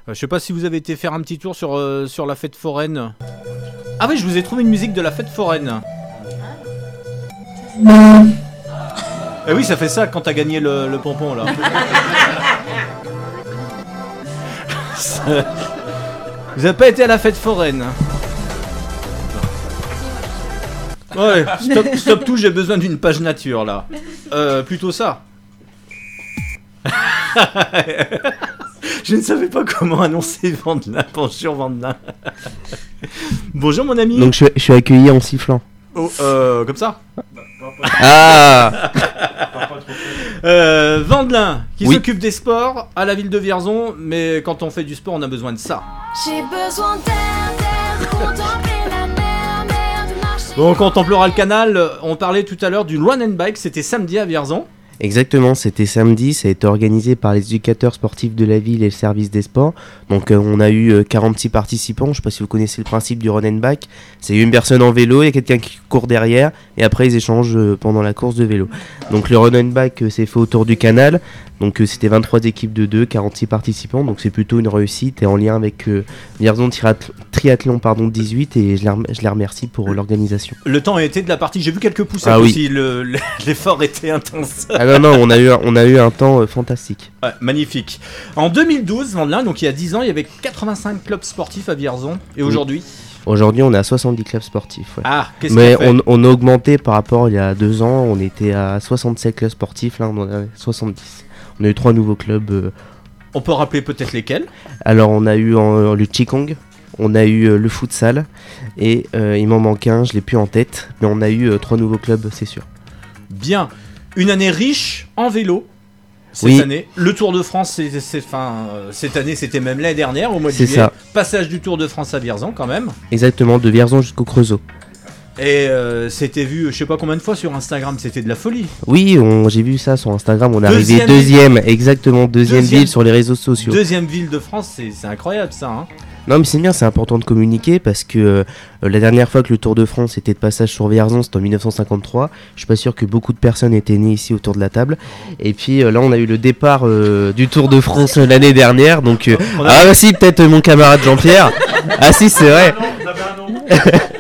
je sais pas si vous avez été faire un petit tour sur, euh, sur la fête foraine. Ah oui, je vous ai trouvé une musique de la fête foraine. Eh oui, ça fait ça quand t'as gagné le, le pompon là. Ça- Vous avez pas été à la fête foraine. Ouais, stop, stop tout, j'ai besoin d'une page nature là. Euh, plutôt ça. Je ne savais pas comment annoncer Vandelin. Bonjour Vandelin. Bonjour mon ami.
Donc je, je suis accueilli en sifflant.
Oh, euh, comme ça
Ah
euh, Vandelin, qui
Oui.
s'occupe des sports à la ville de Vierzon, mais quand on fait du sport, on a besoin de ça.
J'ai besoin d'air, d'air, contempler
Bon, on contemplera le canal. On parlait tout à l'heure du Run and Bike, c'était samedi à Vierzon.
Exactement, c'était samedi, ça a été organisé par les éducateurs sportifs de la ville et le service des sports. Donc euh, on a eu euh, 46 participants, je sais pas si vous connaissez le principe du run and bike. C'est une personne en vélo, il y a quelqu'un qui court derrière et après ils échangent euh, pendant la course de vélo. Donc le run and euh, s'est fait autour du canal. Donc euh, c'était 23 équipes de 2, 46 participants, donc c'est plutôt une réussite et en lien avec euh, Vierzon Triathl- Triathlon pardon, 18 et je les, rem- je les remercie pour euh, l'organisation.
Le temps a été de la partie. J'ai vu quelques poussettes
Ah oui.
aussi. le- le- L'effort était intense.
Ah non, non, on a eu un, on a eu un temps euh, fantastique.
Ouais, magnifique. En 2012, Vandelin, donc il y a 10 ans, il y avait 85 clubs sportifs à Vierzon. Et
Oui.
aujourd'hui?
Aujourd'hui, on est à 70 clubs sportifs. ouais.
Ah, qu'est-ce
Mais
fait?
on, on a augmenté par rapport il y a deux ans. On était à 67 clubs sportifs. Là, on en a 70. On a eu trois nouveaux clubs. euh.
On peut rappeler peut-être lesquels?
Alors, on a eu en- le Qigong. On a eu euh, le futsal. Et euh, il m'en manque un, je l'ai plus en tête. Mais on a eu trois nouveaux clubs, c'est sûr.
Bien. Une année riche en vélo. Cette
Oui.
année, le Tour de France, euh, cette année, c'était même l'année dernière, au mois de
C'est
juillet.
ça.
Passage du Tour de France à Vierzon, quand même.
Exactement, de Vierzon jusqu'au Creusot.
Et euh, c'était vu, je sais pas combien de fois sur Instagram, c'était de la folie.
Oui, j'ai vu ça sur Instagram. On est arrivé
Deuxième
deuxième, exactement, deuxième,
Deuxième-
ville sur les réseaux sociaux.
Deuxième ville de France, c'est, incroyable ça. Hein.
Non mais c'est bien, c'est important de communiquer parce que euh, la dernière fois que le Tour de France était de passage sur Vierzon, c'était en 1953. Je suis pas sûr que beaucoup de personnes étaient nées ici autour de la table. Et puis euh, là, on a eu le départ euh, du Tour de France l'année dernière. Donc
a-
ah bah si, peut-être mon camarade Jean-Pierre. ah si, c'est vrai.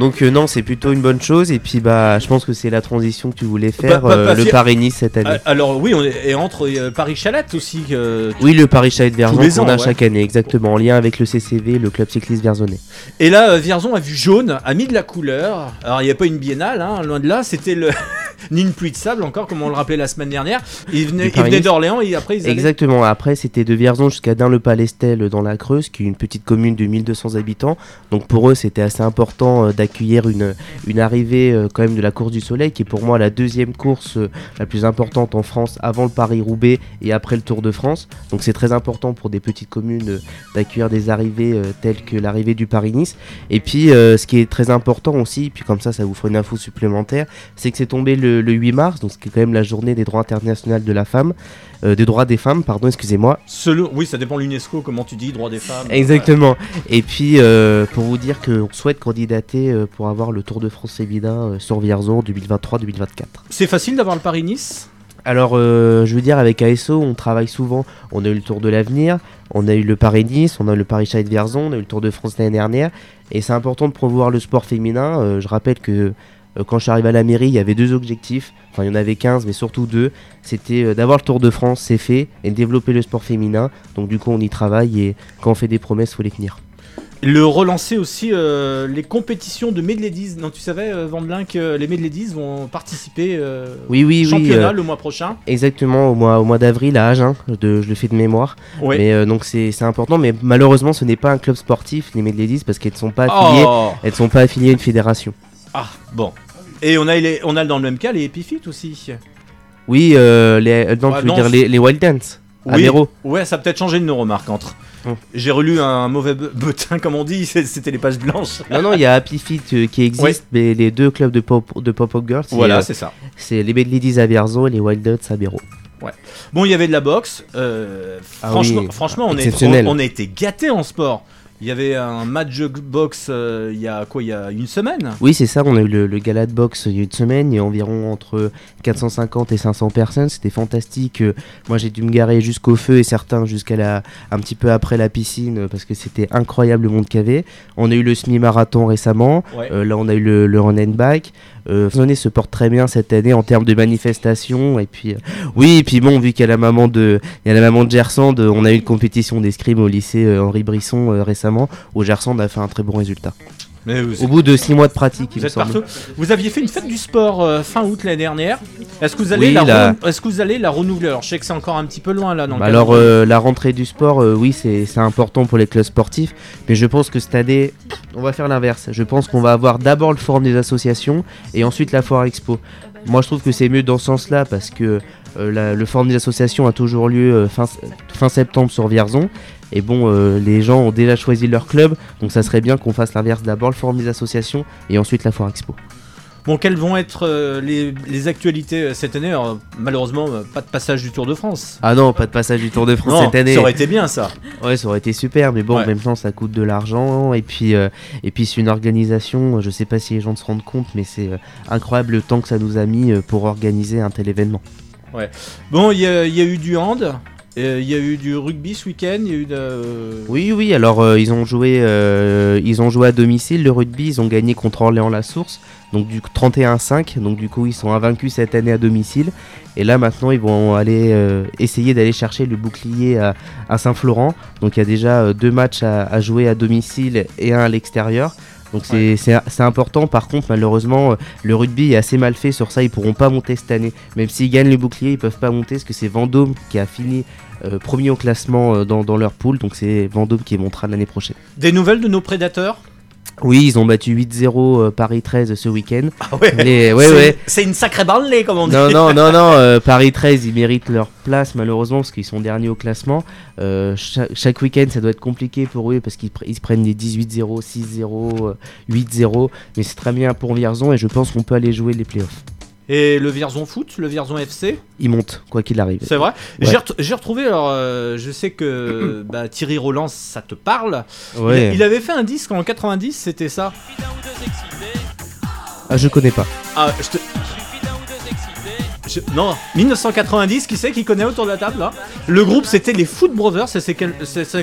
Donc euh, non, c'est plutôt une bonne chose. Et puis bah, je pense que c'est la transition que tu voulais faire,
Pas- pas-
euh,
pas
le Paris-Nice cette année.
Euh, Alors oui, on est, et entre euh, Paris-Chalette aussi.
Oui, le Paris Chalet de Vierzon qu'on a
ouais.
chaque année, exactement, en lien avec le CCV, le club cycliste vierzonais.
Et là, Vierzon a vu jaune, a mis de la couleur. Alors, il n'y a pas une biennale, hein, loin de là. C'était le. ni une pluie de sable, encore, comme on le rappelait la semaine dernière. Ils venaient, d'Orléans et après ils allaient.
Exactement, après c'était de Vierzon jusqu'à Dain-le-Palestel dans la Creuse, qui est une petite commune de 1200 habitants. Donc pour eux c'était assez important euh, d'accueillir une, arrivée euh, quand même de la course du soleil, qui est pour moi la deuxième course euh, la plus importante en France avant le Paris-Roubaix et après le Tour de France. Donc c'est très important pour des petites communes euh, d'accueillir des arrivées telles que l'arrivée du Paris-Nice. Et puis ce qui est très important aussi, puis comme ça ça vous fera une info supplémentaire, c'est que c'est tombé le, le 8 mars, donc ce qui est quand même la journée des droits internationaux de la femme, euh, des droits des femmes, pardon, excusez-moi.
Selon... Oui, ça dépend de l'UNESCO, comment tu dis, droit des femmes.
Exactement. Et puis euh, pour vous dire qu'on souhaite candidater euh, pour avoir le Tour de France féminin sur Vierzon 2023-2024.
C'est facile d'avoir le Paris-Nice
Alors, je veux dire, avec ASO, on travaille souvent. On a eu le Tour de l'avenir, on a eu le Paris-Nice, on a eu le Paris-Chalet de Vierzon, on a eu le Tour de France l'année dernière. Et c'est important de promouvoir le sport féminin. Je rappelle que quand je suis arrivé à la mairie, il y avait deux objectifs. Enfin, il y en avait 15, mais surtout deux. C'était euh, d'avoir le Tour de France, c'est fait, et de développer le sport féminin. Donc, du coup, on y travaille et quand on fait des promesses, il faut les tenir.
Le relancer aussi euh, les compétitions de Medladies. Non, tu savais, euh, Vandelin, que les Medladies vont participer euh,
Oui, oui,
au
oui.
championnat
euh,
le mois prochain.
Exactement, au mois, au mois d'avril à Agen, de, je le fais de mémoire. Mais euh, donc c'est important, mais malheureusement ce n'est pas un club sportif, les Medladies, parce qu'elles ne sont pas affiliées,
Oh.
elles sont pas affiliées à une fédération.
Ah, bon. Et on a, les, on a dans le même cas les Epifit aussi.
Oui, euh, les, euh,
Ah,
veux
non,
dire les, les Wild Dance à
Oui, ouais, ça a peut-être changé de nom, remarque, entre. J'ai relu un mauvais beutin, comme on dit, c'était les pages blanches.
Non, non, il y a Happy Feet euh, qui existe,
Ouais.
mais les deux clubs de pop de pop girls,
Voilà,
euh,
c'est ça.
C'est les Medladies à Vierzon et les Wild Dance à.
Ouais. Bon, il y avait de la boxe. euh,
Ah
franchement,
oui,
franchement on, est, on a été gâtés en sport. Il y avait un match de box euh, il y a quoi Il y a une semaine
Oui, c'est ça, on a eu le, le gala de boxe il y a une semaine, il y a environ entre 450 et 500 personnes, c'était fantastique. Euh, Moi j'ai dû me garer jusqu'au feu et certains jusqu'à la un petit peu après la piscine euh, parce que c'était incroyable le monde qu'il y avait. On a eu le semi-marathon récemment,
Ouais.
Euh, là on a eu le, le run and bike. Euh, se porte très bien cette année en termes de manifestations et puis euh, oui et puis bon vu qu'il y a la maman de il y a la maman de Gersand, euh, on a eu une compétition d'escrime au lycée euh, Henri Brisson récemment où Gersand a fait un très bon résultat.
Mais vous-
Au bout de 6 mois de pratique, il
Vous
me
êtes
semble.
partout. Vous aviez fait une fête du sport euh, fin août l'année dernière. Est-ce que vous allez
Oui,
la, Est-ce que vous allez la renouveler Alors je sais que c'est encore un petit peu loin là. Dans le
Bah alors euh, la rentrée du sport, euh, oui c'est c'est important pour les clubs sportifs, mais je pense que cette année on va faire l'inverse. Je pense qu'on va avoir d'abord le forum des associations et ensuite la foire expo. Moi je trouve que c'est mieux dans ce sens-là parce que euh, la- le forum des associations a toujours lieu euh, fin, fin septembre sur Vierzon. Et bon, euh, les gens ont déjà choisi leur club, donc ça serait bien qu'on fasse l'inverse. D'abord le forum des associations et ensuite la foire expo.
Bon, quelles vont être euh, les, les actualités euh, cette année? Alors, Malheureusement, euh, pas de passage du Tour de France.
Ah non, pas de passage du Tour de France
Non,
cette année.
ça aurait été bien, ça.
Ouais, ça aurait été super, mais bon,
Ouais.
en même temps, ça coûte de l'argent. Et puis, euh, et puis c'est une organisation, je sais pas si les gens se rendent compte, mais c'est euh, incroyable le temps que ça nous a mis euh, pour organiser un tel événement.
Ouais. Bon, il y, a eu du hand, euh, il y a eu du rugby ce week-end, il y a eu de.
Oui, oui, alors euh, ils, ont joué, euh, ils ont joué à domicile le rugby, ils ont gagné contre Orléans-la-Source, donc du 31-5, donc du coup ils sont invaincus cette année à domicile. Et là maintenant ils vont aller euh, essayer d'aller chercher le bouclier à, Saint-Florent. Donc il y a déjà euh, deux matchs à jouer à domicile et un à l'extérieur. Donc c'est c'est- c'est important, par contre malheureusement euh, le rugby est assez mal fait sur ça, ils pourront pas monter cette année. Même s'ils gagnent le bouclier, ils peuvent pas monter parce que c'est Vendôme qui a fini euh, premier au classement euh, dans, dans leur poule, donc c'est Vendôme qui montera l'année prochaine.
Des nouvelles de nos prédateurs?
Oui, ils ont battu 8-0 euh, Paris 13 ce week-end.
Ah ouais,
Les- ouais,
c'est-
ouais.
C'est une sacrée branlée, comme on dit.
Non, non, non, non, euh, Paris 13, ils méritent leur place malheureusement parce qu'ils sont derniers au classement. Euh, cha- chaque week-end, ça doit être compliqué pour eux parce qu'ils pr- ils se prennent des 18-0, 6-0, euh, 8-0. Mais c'est très bien pour Vierzon et je pense qu'on peut aller jouer les playoffs.
Et le Vierzon Foot, le Vierzon FC
Ils montent, quoi qu'il arrive.
C'est vrai
Ouais.
J'ai ret- J'ai retrouvé, alors euh, je sais que bah, Thierry Roland, ça te parle.
Ouais.
Il, il avait fait un disque en 90, c'était ça.
Ah, je connais pas.
Ah, je te. Je- Non, 1990, qui c'est qui connaît autour de la table là? Le groupe c'était les Foot Brothers, et c'est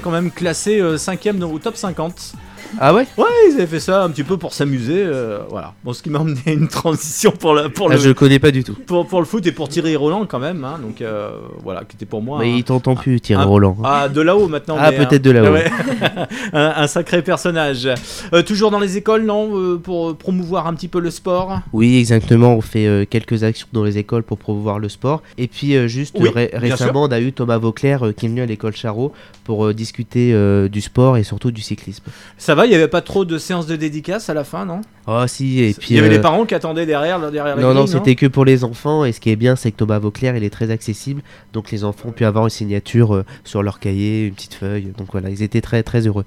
quand même classé 5ème au top 50.
Ah ouais?
Ouais, ils avaient fait ça un petit peu pour s'amuser, euh, voilà. Bon, ce qui m'a amené à une transition pour, la, pour
Ah,
le.
je connais pas du tout.
Pour, pour le foot et pour Thierry Roland quand même, hein, donc euh, voilà, qui était pour moi.
Mais
un-
il t'entend plus, Thierry Roland.
Ah, de là-haut maintenant.
Ah,
mais,
peut-être de là-haut.
ouais. un, un sacré personnage. Euh, toujours dans les écoles, non euh, Pour promouvoir un petit peu le sport?
Oui, exactement. On fait euh, quelques actions dans les écoles pour promouvoir le sport. Et puis, euh, juste
Oui,
ré-
bien
récemment, on a eu Thomas Vauclair euh, qui est venu à l'école Charot pour euh, discuter euh, du sport et surtout du cyclisme.
Ça va, il n'y avait pas trop de séances de dédicaces à la fin, non?
Oh, si, et puis.
Il y avait
euh,
les parents qui attendaient derrière, derrière la
Non, non, c'était que pour les enfants. Et ce qui est bien, c'est que Thomas Vauclair, il est très accessible. Donc, les enfants ont pu avoir une signature euh, sur leur cahier, une petite feuille. Donc, voilà, ils étaient très, très heureux.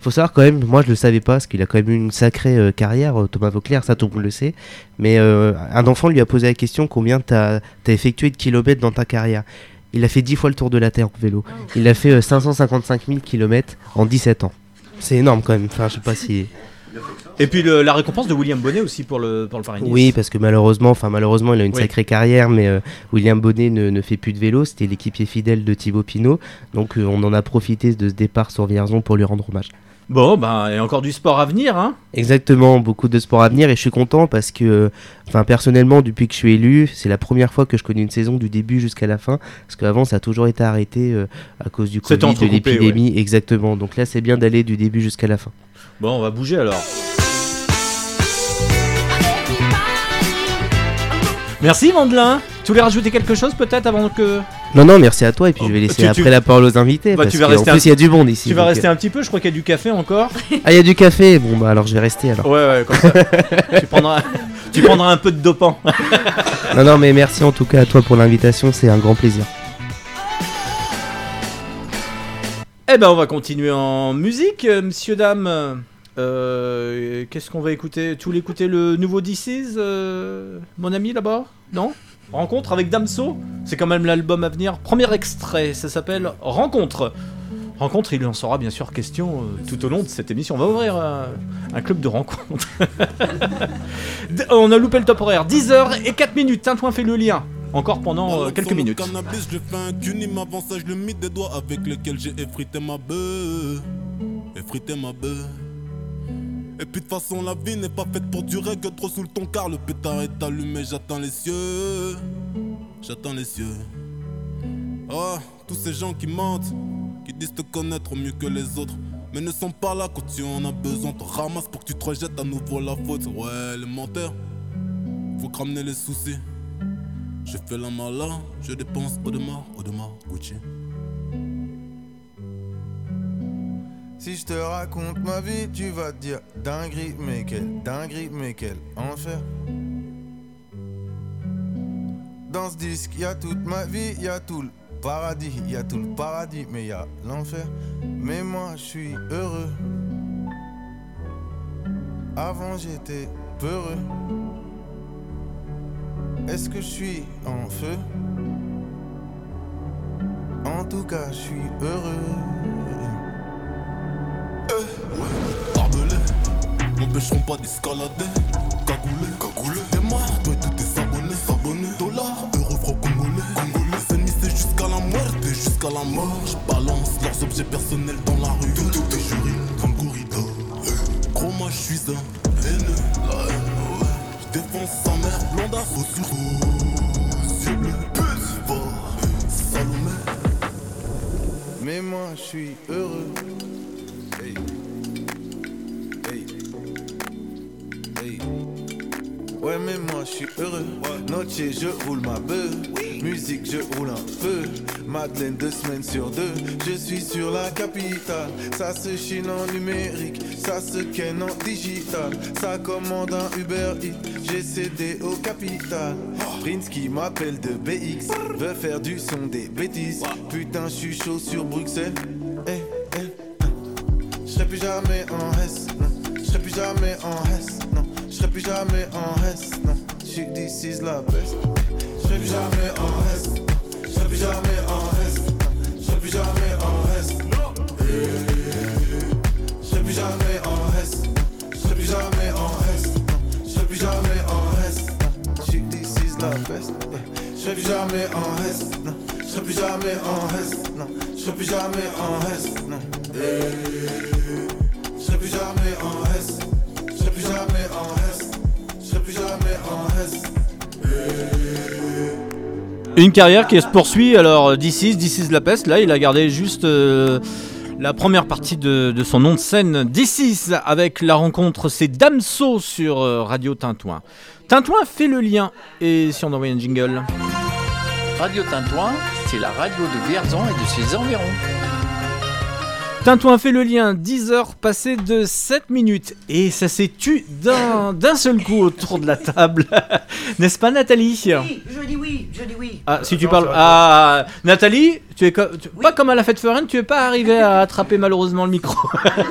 Faut savoir quand même, moi je le savais pas, parce qu'il a quand même eu une sacrée euh, carrière, euh, Thomas Vauclair, ça tout le monde le sait. Mais euh, un enfant lui a posé la question combien t'as as effectué de kilomètres dans ta carrière? Il a fait 10 fois le tour de la Terre en vélo. Il a fait euh, 555 000 kilomètres en 17 ans. C'est énorme quand même. Enfin, je sais pas si.
Et puis le- la récompense de William Bonnet aussi pour le, pour le.
Oui, parce que malheureusement, enfin malheureusement, il a une
Oui.
sacrée carrière, mais euh, William Bonnet ne, ne fait plus de vélo. C'était l'équipier fidèle de Thibaut Pinot, donc euh, on en a profité de ce départ sur Vierzon pour lui rendre hommage.
Bon, ben, il y a encore du sport à venir, hein
Exactement, beaucoup de sport à venir et je suis content parce que, enfin personnellement, depuis que je suis élu, c'est la première fois que je connais une saison du début jusqu'à la fin, parce qu'avant ça a toujours été arrêté euh, à cause du Covid, de l'épidémie, exactement. Donc là, c'est bien d'aller du début jusqu'à la fin.
Bon, on va bouger alors. Merci Mandelin. Tu voulais rajouter quelque chose peut-être avant que.
Non, non, merci à toi et puis je vais laisser
Oh, tu-
après la parole aux invités.
Bah,
parce
tu vas rester
plus,
un-
il y a du monde ici.
Tu vas
donc,
rester
euh,
un petit peu, je crois qu'il y a du café encore.
Ah, il y a du café Bon, bah alors je vais rester alors.
Ouais, ouais, comme ça. tu, prendras, tu prendras un peu de dopant.
Non, non, mais merci en tout cas à toi pour l'invitation, c'est un grand plaisir.
Eh ben, on va continuer en musique, euh, messieurs, dames. Euh, Qu'est-ce qu'on va écouter? Tu voulais écouter le nouveau DC's, euh, mon ami là-bas? Non? Rencontre avec Damso? C'est quand même l'album à venir. Premier extrait, ça s'appelle Rencontre. Rencontre, il en sera bien sûr question euh, tout au long de cette émission. On va ouvrir un club de rencontres. On a loupé le top horaire. 10h et 4 minutes. Tintouin fait le lien. Encore pendant euh, quelques minutes.
cannabis, je fais un cuni, avant ça, je le des doigts avec lesquels j'ai effrité ma bœuf. Effrité ma bœuf. Et puis de toute façon, la vie n'est pas faite pour durer que trop sous le ton, car le pétard est allumé, j'attends les cieux. J'attends les cieux. Oh, tous ces gens qui mentent, qui disent te connaître mieux que les autres, mais ne sont pas là quand tu en as besoin. Te ramasse pour que tu te rejettes à nouveau la faute. Ouais, les menteurs, faut que ramener les soucis. Je fais la malin, je dépense Audemars, Audemars, Gucci.
Si je te raconte ma vie, tu vas te dire dinguerie, mais quelle dinguerie, mais quel enfer. Dans ce disque, y a toute ma vie, y a tout le paradis, y a tout le paradis, mais y a l'enfer. Mais moi, je suis heureux. Avant, j'étais peureux. Est-ce que je suis en feu? En tout cas, je suis heureux.
Barbelé, m'empêcheront pas d'escalader. Cagoulé, cagoulé, et moi, toi et tous tes abonnés, s'abonner. Dollars, euros, francs congolais, congolais. C'est jusqu'à la et jusqu'à la mort. Je balance leurs objets personnels dans la rue. Tout, tout est juré, comme Corrida. Gros, moi, je suis un haineux. La haine, ouais. Je défonce sa mère, faux sur faux.
Mais moi, je suis heureux. Ouais, mais moi, je suis heureux. Noche, je roule ma bœuf. Musique, je roule un peu. Madeleine, deux semaines sur deux. Je suis sur la capitale. Ça se chine en numérique. Ça se ken en digital. Ça commande un Uber Eats. J'ai cédé au capital. Prince qui m'appelle de BX. Veut faire du son des bêtises. Putain, je suis chaud sur Bruxelles. Eh, eh, je serai plus jamais en S, non. Je serai plus jamais en S, serai plus jamais en S, non. Je suis d'ici la best. Je serai plus jamais en non. Je serai plus jamais en non. Je serai plus jamais en non. Je serai plus jamais en non. Je serai plus jamais en non. Je serai plus jamais en S, non. Je suis d'ici la best. Je serai plus jamais en non. Je serai plus jamais en S, non. Je serai plus jamais en S, non. Je serai plus jamais en S.
Une carrière qui se poursuit. Alors, is, This is la peste. Là, il a gardé juste euh, la première partie de, son nom de scène. This is avec la rencontre, c'est Damso sur euh, Radio Tintouin. Tintouin fait le lien. Et si on envoie un jingle
Radio Tintouin, c'est la radio de Vierzon et de ses environs.
Tintouin fait le lien, 10 heures passées de 7 minutes. Et ça s'est tu d'un d'un seul coup autour de la table. N'est-ce pas, Nathalie
Oui, je dis oui, je dis oui.
Ah, si tu parles. Ah, Nathalie, tu es co- tu- pas comme à la fête foraine, tu es pas arrivé à attraper malheureusement le micro.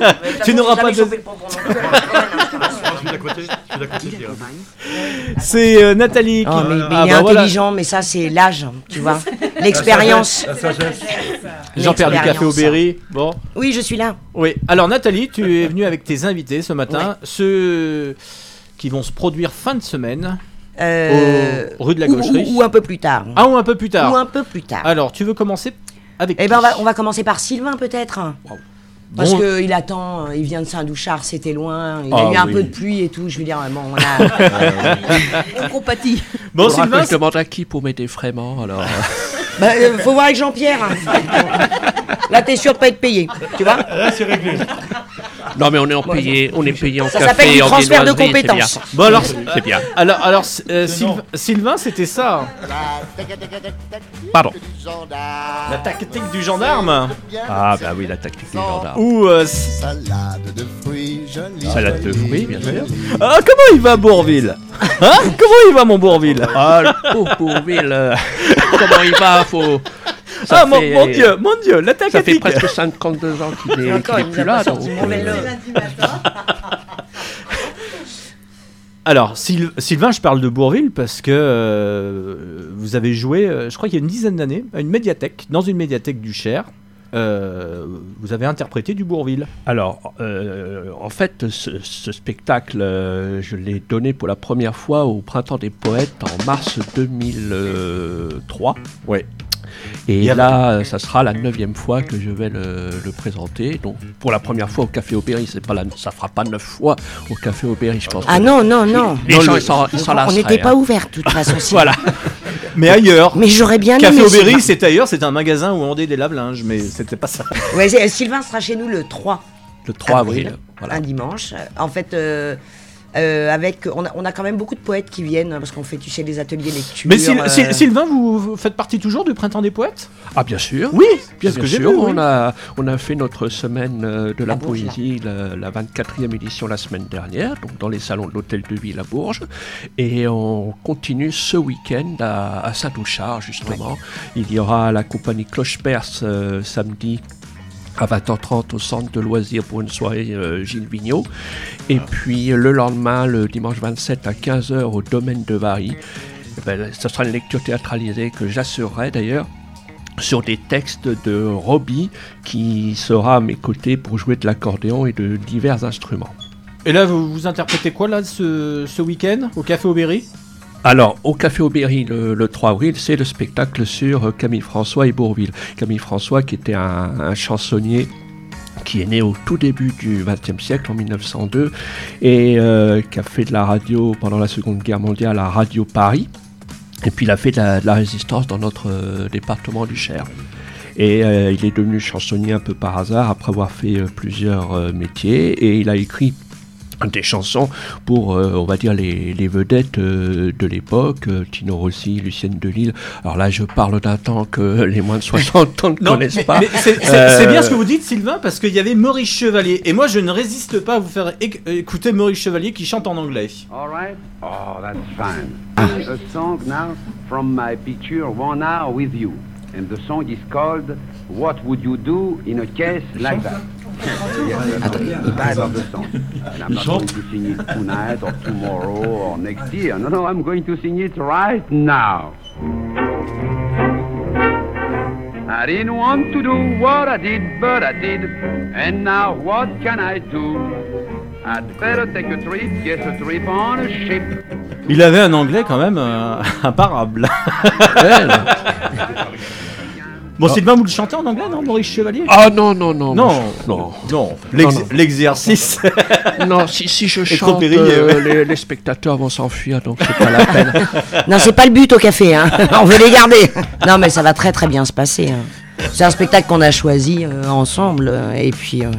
tu n'auras pas de. C'est euh, Nathalie qui.
Oh, mais, mais
Ah,
il est
bah, voilà.
intelligent, mais ça c'est l'âge, tu vois. L'expérience.
La sagesse.
Jean-Pierre du Café au. Berry. Bon.
Oui, je suis là.
Oui. Alors Nathalie, tu es venue avec tes invités ce matin, ceux qui vont se produire fin de semaine.
Euh,
rue de la
ou-
Gaucherie.
ou- ou un peu plus tard.
Ah, ou un peu plus tard.
Ou un peu plus tard.
Alors, tu veux commencer avec
Eh ben, on
qui
va, on va commencer par Sylvain peut-être. Parce
Bon.
qu'il attend, euh, il vient de Saint-Douchard, c'était loin, il
Ah
a eu un
oui.
peu de pluie et tout, je veux dire, bon, on a... on compatit.
Bon, Sylvain,
que je demande à qui pour m'aider vraiment alors. euh.
Bah, euh, faut voir avec Jean-Pierre. hein. Là, t'es sûr de pas être payé, tu vois
Là, c'est réglé.
Non mais on est en payé, on est payé en
Ça
café, en
transfert de compétences.
Bon alors,
c'est bien.
Alors, alors euh, Sylvain, Sylvain, c'était ça.
Pardon.
La tactique du gendarme.
Ah bah oui, la tactique du gendarme.
Ou euh,
Salade de fruits jolis.
Salade de fruits, bien sûr.
ah, comment il va Bourville? Hein? Comment il va mon Bourville?
Ah, le pauvre Bourville, euh, comment il va faut... ça
Ah mon,
fait-
mon dieu, mon dieu, la
Ça fait presque 52 ans qu'il est, plus là. donc, euh.
Alors, Syl- Sylvain, je parle de Bourville parce que euh, vous avez joué, euh, je crois qu'il y a une dizaine d'années, à une médiathèque, dans une médiathèque du Cher. euh, vous avez interprété du Bourville.
Alors, euh, en fait, ce, ce spectacle, euh, je l'ai donné pour la première fois au Printemps des Poètes en mars 2003.
Ouais.
Et là, euh, ça sera la neuvième fois que je vais le, le présenter. Donc, pour la première fois au Café Aubéry, c'est pas la, ça fera pas neuf fois au Café Aubéry, je pense.
Ah non, non, non.
Les gens, ils s'en ils s'en
On n'était pas
hein.
ouvert, de toute façon.
voilà.
Mais ailleurs.
Mais j'aurais bien
Café
aimé,
Aubéry,
Sylvain.
c'est ailleurs, c'est un magasin où on vendait des lave-linges, mais c'était pas ça.
Ouais, c'est- Sylvain sera chez nous le 3.
Le 3 avril,
Un dimanche. En fait, euh, euh, avec, on a, on a quand même beaucoup de poètes qui viennent, parce qu'on fait, tu sais, des ateliers lecture.
Mais Syl-
euh,
Syl- Sylvain, vous, vous faites partie toujours du Printemps des Poètes?
Ah bien sûr.
Oui,
bien,
que
sûr.
vu, oui.
On a on a fait notre semaine euh, de la, poésie, la, la 24e édition la semaine dernière, donc dans les salons de l'hôtel de ville à Bourges, et on continue ce week-end à, à Saint-Douchard justement. Il y aura la compagnie Cloche Perce euh, samedi. À 20h30 au centre de loisirs pour une soirée euh, Gilles Vigneault. Et puis euh, le lendemain, le dimanche 27 à 15h au domaine de Vary. Eh ben, ce sera une lecture théâtralisée que j'assurerai d'ailleurs sur des textes de Robbie qui sera à mes côtés pour jouer de l'accordéon et de divers instruments.
Et là, vous, vous interprétez quoi là ce, ce week-end au Café Aubéry?
Alors, au Café Aubéry, le, le 3 avril, c'est le spectacle sur euh, Camille François et. Camille François, qui était un, chansonnier qui est né au tout début du XXe siècle, en 1902, et euh, qui a fait de la radio pendant la Seconde Guerre mondiale à Radio Paris. Et puis il a fait de la, résistance dans notre euh, département du Cher. Et il est devenu chansonnier un peu par hasard après avoir fait plusieurs métiers. Et il a écrit des chansons pour, euh, on va dire, les, les vedettes euh, de l'époque, euh, Tino Rossi, Lucienne Delille. Alors là, je parle d'un temps que les moins de 60 ans ne
Non,
connaissent
mais-
pas.
mais c'est
Euh,
bien ce que vous dites, Sylvain, parce qu'il y avait Maurice Chevalier. Et moi, je ne résiste pas à vous faire éc- écouter Maurice Chevalier qui chante en anglais.
All right? Oh, that's fine. a song now from my picture, One Hour with You. And the song is called What Would You Do in a Case Like That? The song. And I'm not going to sing it tonight or tomorrow or next year. No, no, I'm going to sing it right now. I didn't want to do what I did, but I did. And now what can I do? I'd better take a trip, yes, a trip on a ship.
Il avait un anglais quand même euh, imparable. bon, Sylvain, vous le chantez en anglais, non, Maurice Chevalier?
Ah non, non, non.
Non,
non.
non. L'ex-
Non, non.
L'exercice.
Non, si, si je chante, euh, les, les spectateurs vont s'enfuir, donc c'est pas la peine.
Non, c'est pas le but au café, hein. on veut les garder. Non, mais ça va très très bien se passer. hein. C'est un spectacle qu'on a choisi euh, ensemble, euh, et puis, euh,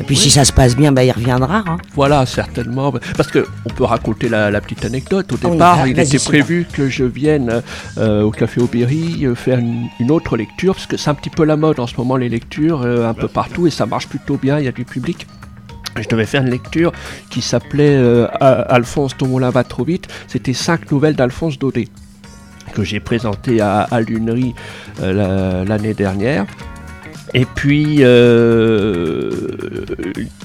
et puis si ça se passe bien, bah, il reviendra. hein.
Voilà, certainement. Parce que on peut raconter la, la petite anecdote. Au
Ah oui,
départ,
vas-
il était prévu que je vienne euh, au Café Aubéry euh, faire une, une autre lecture, parce que c'est un petit peu la mode en ce moment, les lectures, euh, un peu partout, et ça marche plutôt bien, il y a du public. Je devais faire une lecture qui s'appelait Alphonse Ton moulin va trop vite. C'était cinq nouvelles d'Alphonse Daudet que j'ai présenté à, à l'année dernière. Et puis, euh,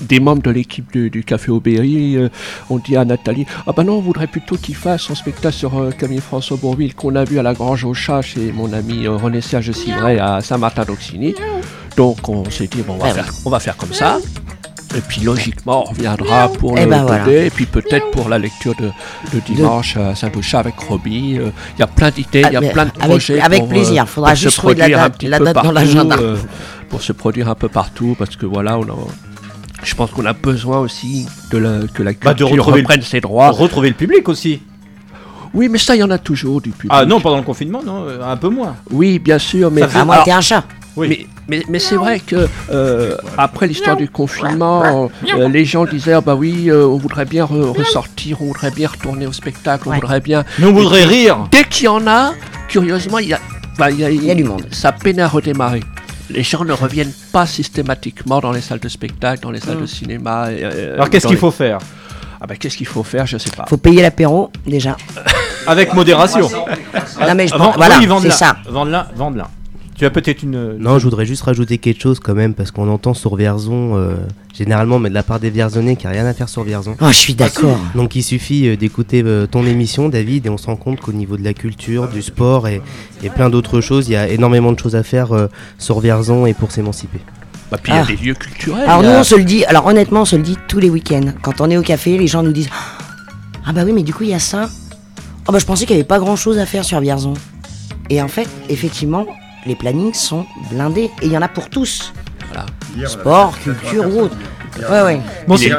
des membres de l'équipe du, Café Aubéry euh, ont dit à Nathalie Ah ben non, on voudrait plutôt qu'il fasse son spectacle sur euh, Camille François Bourville qu'on a vu à la Grange au Chat chez mon ami René Serge Civray à Saint-Martin-d'Auxigny. Donc on s'est dit Bon, on va,
Ah
faire, on va faire comme ça. Et puis logiquement, on reviendra pour
Eh
le
ben voilà.
Daudet, et puis peut-être pour la lecture de, de dimanche à Saint-Douchat avec Robbie. Euh, Il y a plein d'idées, il y
Ah,
a
mais
plein de
avec-
projets.
avec
pour,
plaisir.
euh,
Faudra juste trouver la
produire un
date-
petit
la
peu
date dans
partout,
l'agenda.
euh, pour se produire un peu partout, parce que voilà, on a, je pense qu'on a besoin aussi de la, que la
Bah, de
culture
le-
reprenne ses droits.
Retrouver le public aussi.
Oui, mais ça, il y en a toujours du public.
Ah non, pendant le confinement, non, euh, un peu moins.
Oui, bien sûr, mais
Ça fait-
À moins
Alors,
un chat.
Oui.
Mais, mais, mais c'est vrai que euh, après l'histoire du confinement, euh, les gens disaient ah bah oui, euh, on voudrait bien re- ressortir, on voudrait bien retourner au spectacle, on
Ouais.
voudrait bien.
Mais on voudrait rire.
Dès qu'il y en a, curieusement, il y a, bah, il y a,
Il y a du monde.
Ça peine à redémarrer. Les gens ne reviennent pas systématiquement dans les salles de spectacle, dans les salles
Mm.
de cinéma. et, euh,
Alors qu'est-ce qu'il
les-
faut faire?
Ah bah qu'est-ce qu'il faut faire Je sais pas.
Faut payer l'apéro, déjà.
Avec modération.
Non, mais je pense- voilà,
oui, vendre
c'est
là.
ça.
Vendre là, vendre là. Tu as peut-être une.
Non, je voudrais juste rajouter quelque chose quand même, parce qu'on entend sur Vierzon, euh, généralement, mais de la part des Vierzonais qui a rien à faire sur Vierzon.
Oh, je suis d'accord.
Donc il suffit euh, d'écouter euh, ton émission, David, et on se rend compte qu'au niveau de la culture, du sport et, et plein d'autres choses, il y a énormément de choses à faire euh, sur Vierzon et pour s'émanciper.
Bah, puis il y a
Ah.
des lieux culturels.
Alors nous on se le dit, alors honnêtement on se le dit tous les week-ends. Quand on est au café, les gens nous disent Ah bah oui mais du coup il y a ça. Oh bah je pensais qu'il n'y avait pas grand chose à faire sur Vierzon. Et en fait, effectivement, les plannings sont blindés et il y en a pour tous. Sport, culture ou autre. Ouais ouais.
Les-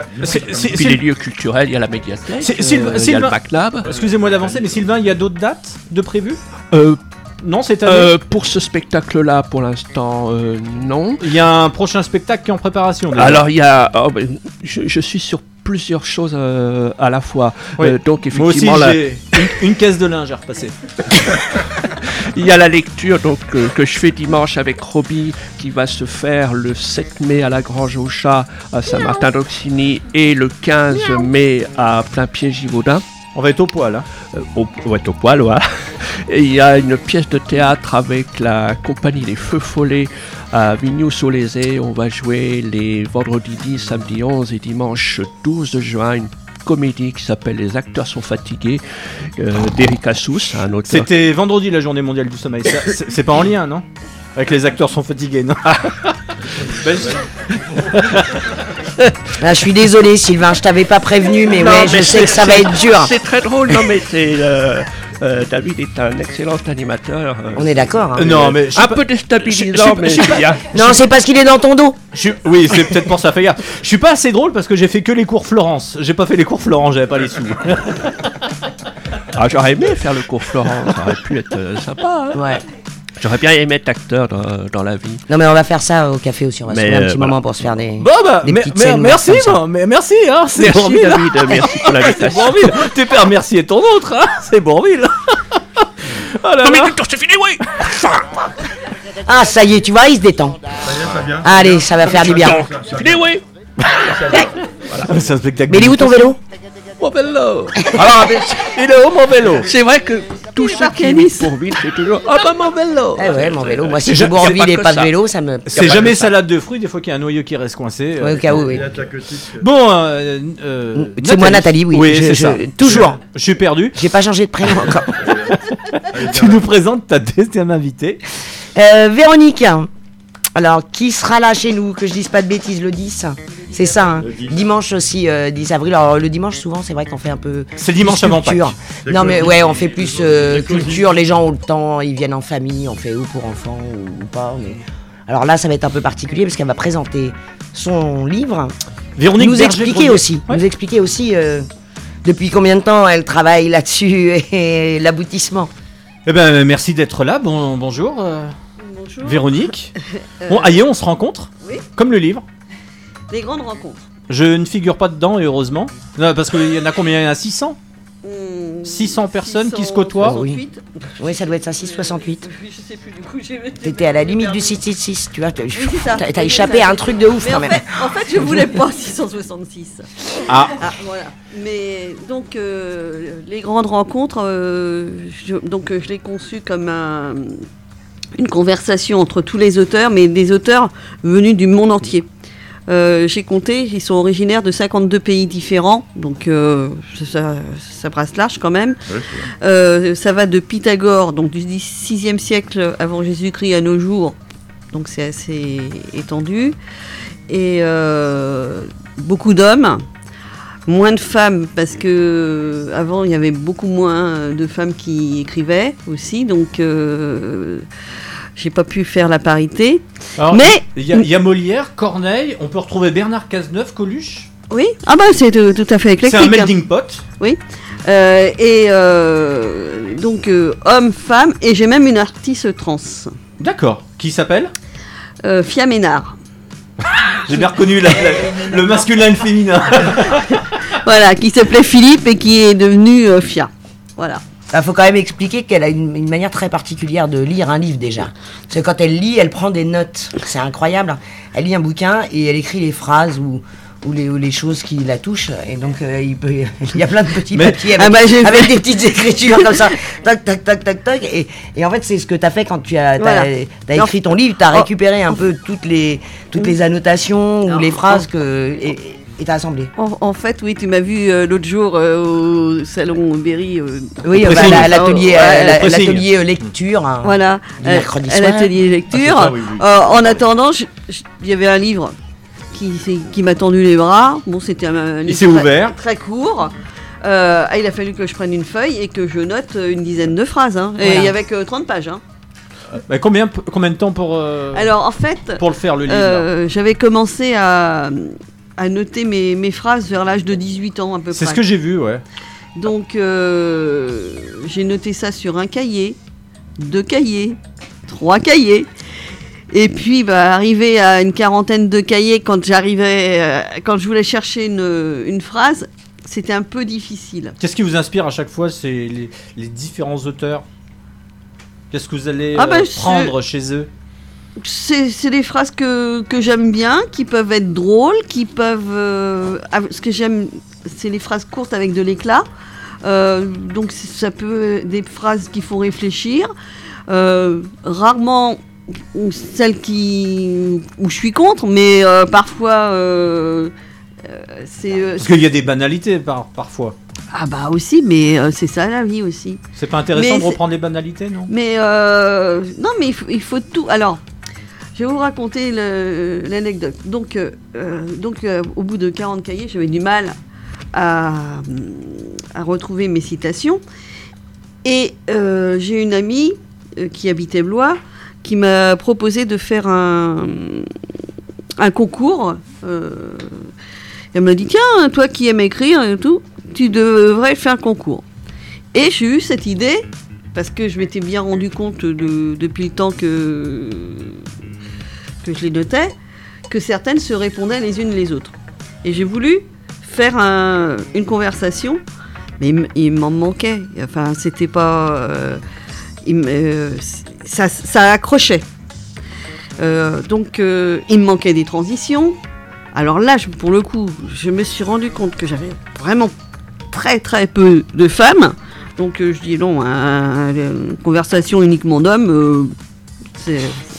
puis les lieux culturels, il y a la médiathèque,
C'est-
euh,
Sylvain-
il y a le
Sylvain-
Bac Lab.
Excusez-moi d'avancer, mais Sylvain, il y a d'autres dates de prévues
Euh,
Non, année
euh, pour ce spectacle-là, pour l'instant, euh, non.
Il y a un prochain spectacle qui est en préparation. déjà.
Alors, il y a. oh, ben, je, je suis sur plusieurs choses euh, à la fois.
Oui.
Euh, donc,
Moi aussi,
effectivement, la-
j'ai une, une caisse de linge à repasser.
il y a la lecture donc, euh, que je fais dimanche avec Roby qui va se faire le 7 mai à la Grange au Chat à Saint-Martin-d'Auxigny et le 15 mai à Plain-Pied-Givaudan.
On va être au poil. Hein.
Euh, au, on va être au poil, voilà. Et il y a une pièce de théâtre avec la compagnie Les Feux Follets à Vignoux-sur-les-Aix. On va jouer les vendredis 10, samedi 11 et dimanche 12 juin une comédie qui s'appelle Les acteurs sont fatigués euh, d'Eric Assous, un auteur.
C'était vendredi la journée mondiale du sommeil. C'est c'est pas en lien, non? Avec les acteurs sont fatigués, non? Ben, je-
Ah, je suis désolé Sylvain, je t'avais pas prévenu mais
Non,
ouais je sais que ça va être dur.
C'est très drôle, non mais c'est. euh, euh, David est un excellent animateur. euh,
On est d'accord, hein.
Non, mais
un
pas-
peu déstabilisant, mais
je suis pas-
bien.
Non c'est parce qu'il est dans ton dos.
Oui, c'est peut-être pour ça, fais gaffe. Je suis pas assez drôle parce que j'ai fait que les cours Florence. J'ai pas fait les cours Florence, j'avais pas les sous.
Ah, j'aurais aimé faire le cours Florent, ça aurait pu être euh, sympa. hein.
Ouais.
J'aurais bien aimé être acteur dans, dans la vie.
Non mais on va faire ça au café aussi, on va se
Mais,
un
euh,
petit
voilà.
moment pour se faire des,
Bon bah,
des petites scènes
merci, bon, mais merci, hein, c'est Bourville.
David, merci pour l'invitation.
c'est Bourville. Pères, merci et ton autre, hein, c'est Bourville. oh là là.
c'est fini, oui
Ah ça y est, tu vois, il se détend. Allez, ça va faire du bien.
C'est fini, oui
C'est un spectacle.
Mais il est où ton vélo?
Mon vélo
Alors, il est où mon vélo?
C'est vrai que tous ceux qui imitent Bourville, c'est toujours Ah bah mon vélo
Eh ouais, mon vélo. Moi, si
ja-
Bourville et
pas
de vélo, ça me.
C'est jamais salade de fruits, des fois qu'il y a un noyau qui reste coincé.
Ouais, au cas où, oui.
Bon, euh, euh,
C'est moi, Nathalie, oui.
Oui,
Je-
c'est
je-
ça.
toujours.
Je, je suis perdu.
J'ai pas changé de prénom encore.
tu nous présentes ta deuxième invitée.
Euh, Véronique. Alors, qui sera là chez nous? Que je dise pas de bêtises, le 10 C'est ça, hein. dimanche aussi, euh, 10 avril. Alors, le dimanche, souvent, c'est vrai qu'on fait un peu.
C'est dimanche avant. Pâques.
Non, mais ouais, on fait plus euh, culture. Les gens ont le temps, ils viennent en famille, on fait ou pour enfants ou, ou pas. Mais... Alors là, ça va être un peu particulier parce qu'elle va présenter son livre.
Véronique
nous
Berger-
expliquer aussi, nous expliquer aussi euh, depuis combien de temps elle travaille là-dessus et l'aboutissement.
Eh ben, merci d'être là. Bon, bonjour. euh,
Bonjour.
Véronique.
Euh,
Bon, aïe, on se rencontre.
Oui.
Comme le livre.
Des grandes rencontres.
Je ne figure pas dedans, et heureusement. Non, parce qu'il y en a combien? Il y en a 600 600 personnes qui se côtoient.
Oh oui. oui, ça doit être ça, 668.
Je sais plus du coup. j'ai-
T'étais à la limite du 666, tu vois. T'as
Oui,
échappé à un truc de ouf
Mais
quand
en
même.
Fait, en fait, je voulais pas 666.
Ah.
voilà. Mais donc, euh, les grandes rencontres, euh, je, donc, euh, je l'ai conçu comme un- une conversation entre tous les auteurs, mais des auteurs venus du monde entier. Euh, J'ai compté, ils sont originaires de 52 pays différents, donc euh, ça, ça brasse large quand même. Euh, ça va de Pythagore, donc du 6e siècle avant Jésus-Christ à nos jours, donc c'est assez étendu. Et euh, beaucoup d'hommes, moins de femmes, parce que avant il y avait beaucoup moins de femmes qui écrivaient aussi, donc euh, j'ai pas pu faire la parité.
Alors,
Mais
il y, a- il y a Molière, Corneille, on peut retrouver Bernard Cazeneuve, Coluche.
Oui, ah bah c'est tout, tout à fait éclectique.
C'est un
hein.
melting pot.
Oui. Euh, et euh, donc euh, homme, femme, et j'ai même une artiste trans.
D'accord. Qui s'appelle?
Fia Ménard.
J'ai bien reconnu la- la- le masculin et le féminin.
voilà, qui s'appelait Philippe et qui est devenu Fia. Voilà.
Il faut quand même expliquer qu'elle a une, une manière très particulière de lire un livre déjà. Parce que quand elle lit, elle prend des notes. C'est incroyable. Elle lit un bouquin et elle écrit les phrases ou, ou les, ou les choses qui la touchent. Et donc, euh, il, peut, il y a plein de petits
Mais-
papiers
Ah
avec,
bah,
avec
fait-
des petites écritures comme ça. Tac, tac, tac, tac, tac. Et, et en fait, c'est ce que tu as fait quand tu as,
Voilà.
écrit ton livre. Tu as
Oh.
récupéré un peu toutes les, toutes les annotations ou
Non.
les phrases que, et et t'as assemblé.
En, en fait, oui, tu m'as vu euh, l'autre jour euh, au salon Berry. euh,
Oui, euh, bah, la- l'atelier,
Ouais,
euh, la- euh, lecture. hein,
Voilà, euh, l'atelier lecture.
Ah, c'est ça, oui, oui.
Euh, en attendant, il y avait un livre qui, qui m'a tendu les bras. Bon, c'était un, un livre
s'est
très-
ouvert.
très court. Euh, ah, il a fallu que je prenne une feuille et que je note euh, une dizaine de phrases. hein. Et
Voilà.
il y avait que 30 pages. hein.
Bah, combien, combien de temps pour, euh,
Alors en fait,
pour le faire le livre?
euh, j'avais commencé à, à noter mes, mes phrases vers l'âge de 18 ans à peu près.
C'est ce que j'ai vu, ouais.
Donc euh, j'ai noté ça sur un cahier, deux cahiers, trois cahiers. Et puis bah, arrivé à une quarantaine de cahiers quand j'arrivais, euh, quand je voulais chercher une, une phrase, c'était un peu difficile.
Qu'est-ce qui vous inspire à chaque fois C'est les, les différents auteurs? Qu'est-ce que vous allez
Ah bah,
euh,
je-
prendre chez eux?
C'est c'est des phrases que, que j'aime bien, qui peuvent être drôles, qui peuvent... euh, ce que j'aime, c'est les phrases courtes avec de l'éclat. Euh, donc ça peut des phrases qui font réfléchir. Euh, rarement ou celles qui où je suis contre, mais euh, parfois c'est
Parce qu'il y a des banalités par, parfois.
ah bah aussi, mais euh, c'est ça la vie aussi.
C'est pas intéressant
Mais
de reprendre les banalités, non?
Mais euh, non, mais il faut, il faut tout. Alors, je vais vous raconter l'anecdote. Donc, euh, euh, donc euh, au bout de 40 cahiers, j'avais du mal à, retrouver mes citations. Et j'ai une amie qui habitait Blois qui m'a proposé de faire un, concours. elle m'a dit Tiens, toi qui aimes écrire et tout, tu devrais faire un concours. Et j'ai eu cette idée, parce que je m'étais bien rendu compte de- depuis le temps que, que je les notais, que certaines se répondaient les unes les autres. Et j'ai voulu faire un- une conversation, mais il m'en manquait. Enfin, c'était pas. euh, euh, ça, ça accrochait. Euh, donc, il me manquait des transitions. Alors là, je- pour le coup, je me suis rendu compte que j'avais vraiment très très peu de femmes. Donc je dis non, un- une conversation uniquement d'hommes,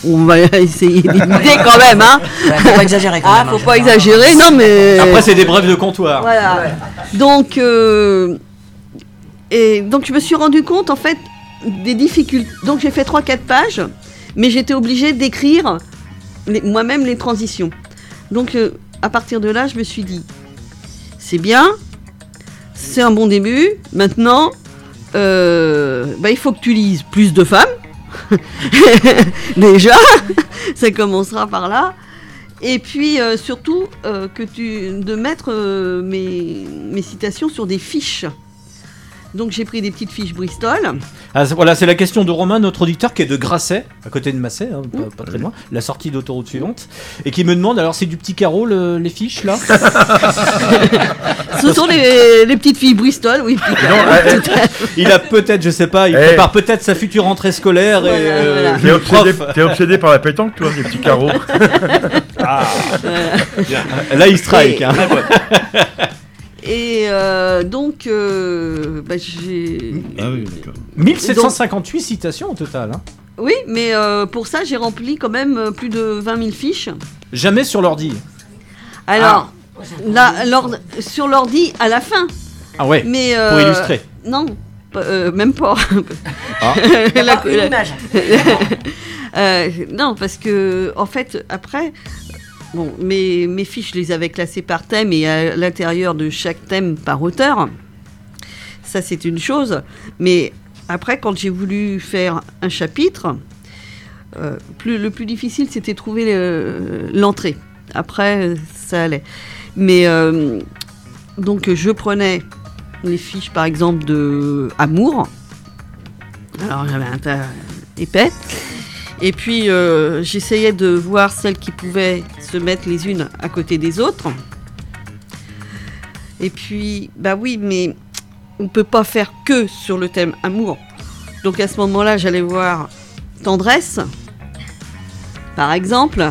on va essayer d'éviter quand même. Hein.
Ouais, faut pas exagérer quand
Ah,
même, hein,
faut pas exagérer, non mais...
Après, c'est des brèves de comptoir.
Voilà. Donc, euh, et donc je me suis rendu compte en fait des difficultés. Donc j'ai fait 3-4 pages, mais j'étais obligée d'écrire les- moi-même les transitions. Donc euh, à partir de là, je me suis dit, c'est bien, c'est un bon début. Maintenant, euh, bah, il faut que tu lises plus de femmes. Déjà, ça commencera par là. Et puis euh, surtout euh, que tu de mettre euh, mes, mes citations sur des fiches. Donc j'ai pris des petites fiches Bristol.
Ah, voilà, c'est la question de Romain, notre auditeur, qui est de Grasset, à côté de Massé, hein, pas, pas très loin, la sortie d'autoroute suivante, et qui me demande alors c'est du petit carreau le- les fiches là
Ce sont les, les petites filles Bristol, oui. fait.
Il a peut-être, je sais pas, il
Eh.
prépare peut-être sa future rentrée scolaire et euh,
T'es
le
obsédé,
prof.
t'es obsédé par la pétanque, toi, les petits carreaux.
Ah. Là, il strike.
Et-
hein.
Et euh, donc, euh, bah, j'ai.
Ah oui, d'accord. 1758 citations au total. hein.
Oui, mais euh, pour ça, j'ai rempli quand même euh, plus de 20 000 fiches.
Jamais sur l'ordi.
Alors, là, l'ord- sur l'ordi à la fin.
Ah ouais,
Mais,
pour
euh,
illustrer.
Non, pas- euh, même pas.
Ah.
La-
Pas une
la-
image.
Euh, non, parce que en fait, après, bon, mes, fiches, je les avais classées par thème et à l'intérieur de chaque thème par auteur. Ça, c'est une chose. Mais après, quand j'ai voulu faire un chapitre, euh, le plus difficile, c'était trouver le- l'entrée. Après, ça allait. Mais euh, donc, je prenais les fiches, par exemple, de Amour. Alors, j'avais un tas épais. Et puis, euh, j'essayais de voir celles qui pouvaient se mettre les unes à côté des autres. Et puis, bah oui, mais on peut pas faire que sur le thème amour. Donc à ce moment-là, j'allais voir tendresse, par exemple.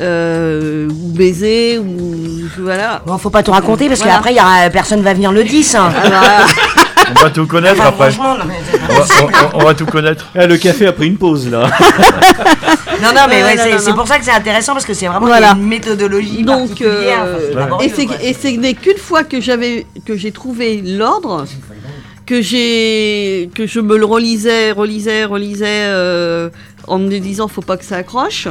euh, ou baiser, ou voilà.
Bon, faut pas tout raconter parce
Voilà.
qu'après, aura personne va venir le 10. hein.
On va tout connaître après.
franchement, non, mais-
On va, on- on va tout connaître.
Eh, le café a pris une pause là.
Non, non, mais
Ouais,
ouais,
non,
c'est pour ça que c'est intéressant parce que c'est vraiment
Voilà.
une méthodologie
Donc,
particulière.
euh,
Enfin,
et c'est n'est qu'une fois que j'avais que j'ai trouvé l'ordre, que j'ai que je me le relisais, relisais, relisais euh, en me disant faut pas que ça accroche,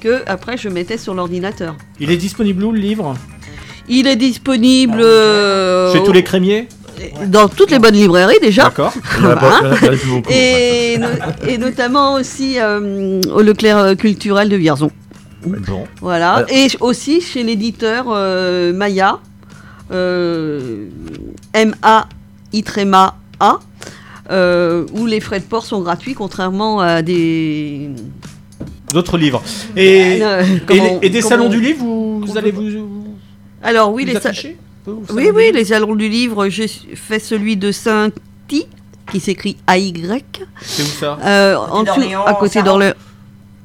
que après je mettais sur l'ordinateur.
Il est disponible où le livre?
Il est disponible euh,
Chez tous les crémiers?
Dans toutes les bonnes librairies déjà.
D'accord.
A
Voilà.
a- a plus beaucoup.
Et, no- et notamment aussi euh, au Leclerc euh, culturel de Vierzon.
Bon.
Voilà.
Euh,
Et aussi chez l'éditeur euh, Maya, euh, M-A-I-A, euh, où les frais de port sont gratuits, contrairement à des.
D'autres livres. Et,
Euh,
des salons du livre, vous, vous allez vous.
Alors, oui,
vous
les sa-
peu
Oui, oui, les salons du livre, j'ai fait celui de Saint-Y, qui s'écrit A-Y.
C'est où ça?
Euh, en dessous, à côté d'Orléans.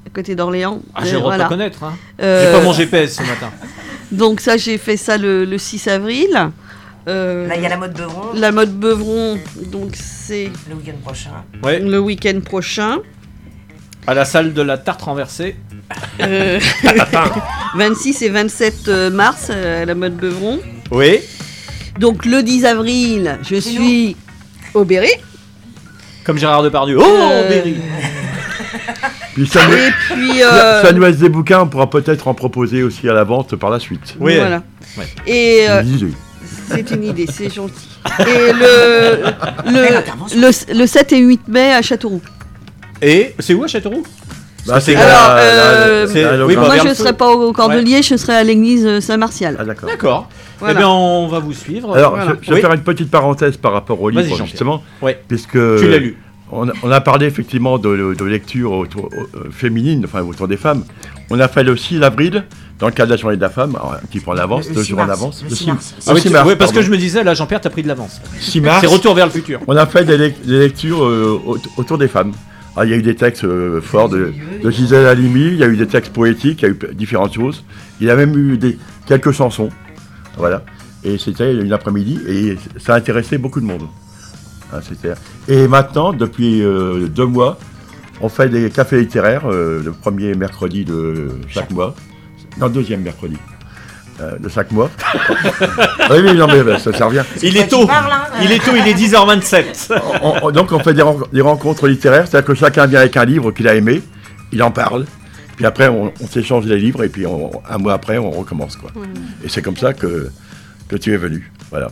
À côté d'Orléans.
Ah, j'ai
Euh,
le droit de
voilà.
pas connaître. Hein.
Euh,
J'ai pas mon GPS ce matin.
Donc ça, j'ai fait ça le, le 6 avril. Euh,
Là, il y a la mode Beuvron.
La mode Beuvron, donc c'est
Le week-end prochain.
Ouais.
le week-end prochain.
À la salle de la tarte renversée.
Euh, 26 et 27 mars, à la mode Beuvron.
Oui.
Donc le 10 avril, je suis au Berry.
Comme Gérard Depardieu. Oh,
Euh,
Berry
Puis ça,
Et puis, euh,
ça nous laisse des bouquins, on pourra peut-être en proposer aussi à la vente par la suite.
Oui.
Voilà.
Ouais.
Et euh,
Une idée.
c'est une idée, c'est gentil. Et le, le, le, le 7 et 8 mai à Châteauroux.
Et c'est où à Châteauroux?
Bah, c'est
Alors,
la-
euh,
la-
c'est-
la-
oui,
la-
moi je ne serai pas au Cordelier, je serai à l'église Saint-Martial.
Ah, d'accord.
D'accord.
Voilà.
Eh bien, on va vous suivre.
Alors,
Voilà.
je, je vais
Oui.
faire une petite parenthèse par rapport au livre, justement.
Ouais.
Puisque
Tu l'as lu.
On a, on a parlé effectivement de, de lecture autour, euh, féminine, enfin autour des femmes. On a fait le 6 avril, dans le cadre de la journée de la femme, alors, un petit peu en avance,
Le-
deux
6
jours en avance.
le
Le
6
six-
mars.
Ah oui,
6
tu-
mars,
ouais, parce que je me disais, là, Jean-Pierre, t'as pris de l'avance.
6 mars.
C'est Retour vers le futur.
On a fait des, lec- des lectures euh, au- autour des femmes. Ah, il y a eu des textes euh, forts de, de Gisèle Halimi, il y a eu des textes poétiques, il y a eu différentes choses. Il y a même eu quelques chansons. Voilà. Et c'était une après-midi et ça a intéressé beaucoup de monde. Ah, Et maintenant, depuis euh, deux mois, on fait des cafés littéraires euh, le premier mercredi de chaque mois. Non, deuxième mercredi euh, de chaque mois. oui, oui, non, mais bah, ça, ça revient.
Il est tôt. Il est tôt, il est 10h27.
On- on- donc on fait des, ren- des rencontres littéraires, c'est-à-dire que chacun vient avec un livre qu'il a aimé, il en parle, puis après on, on s'échange les livres et puis on- un mois après on recommence quoi. Et c'est comme ça que, que tu es venu. Voilà.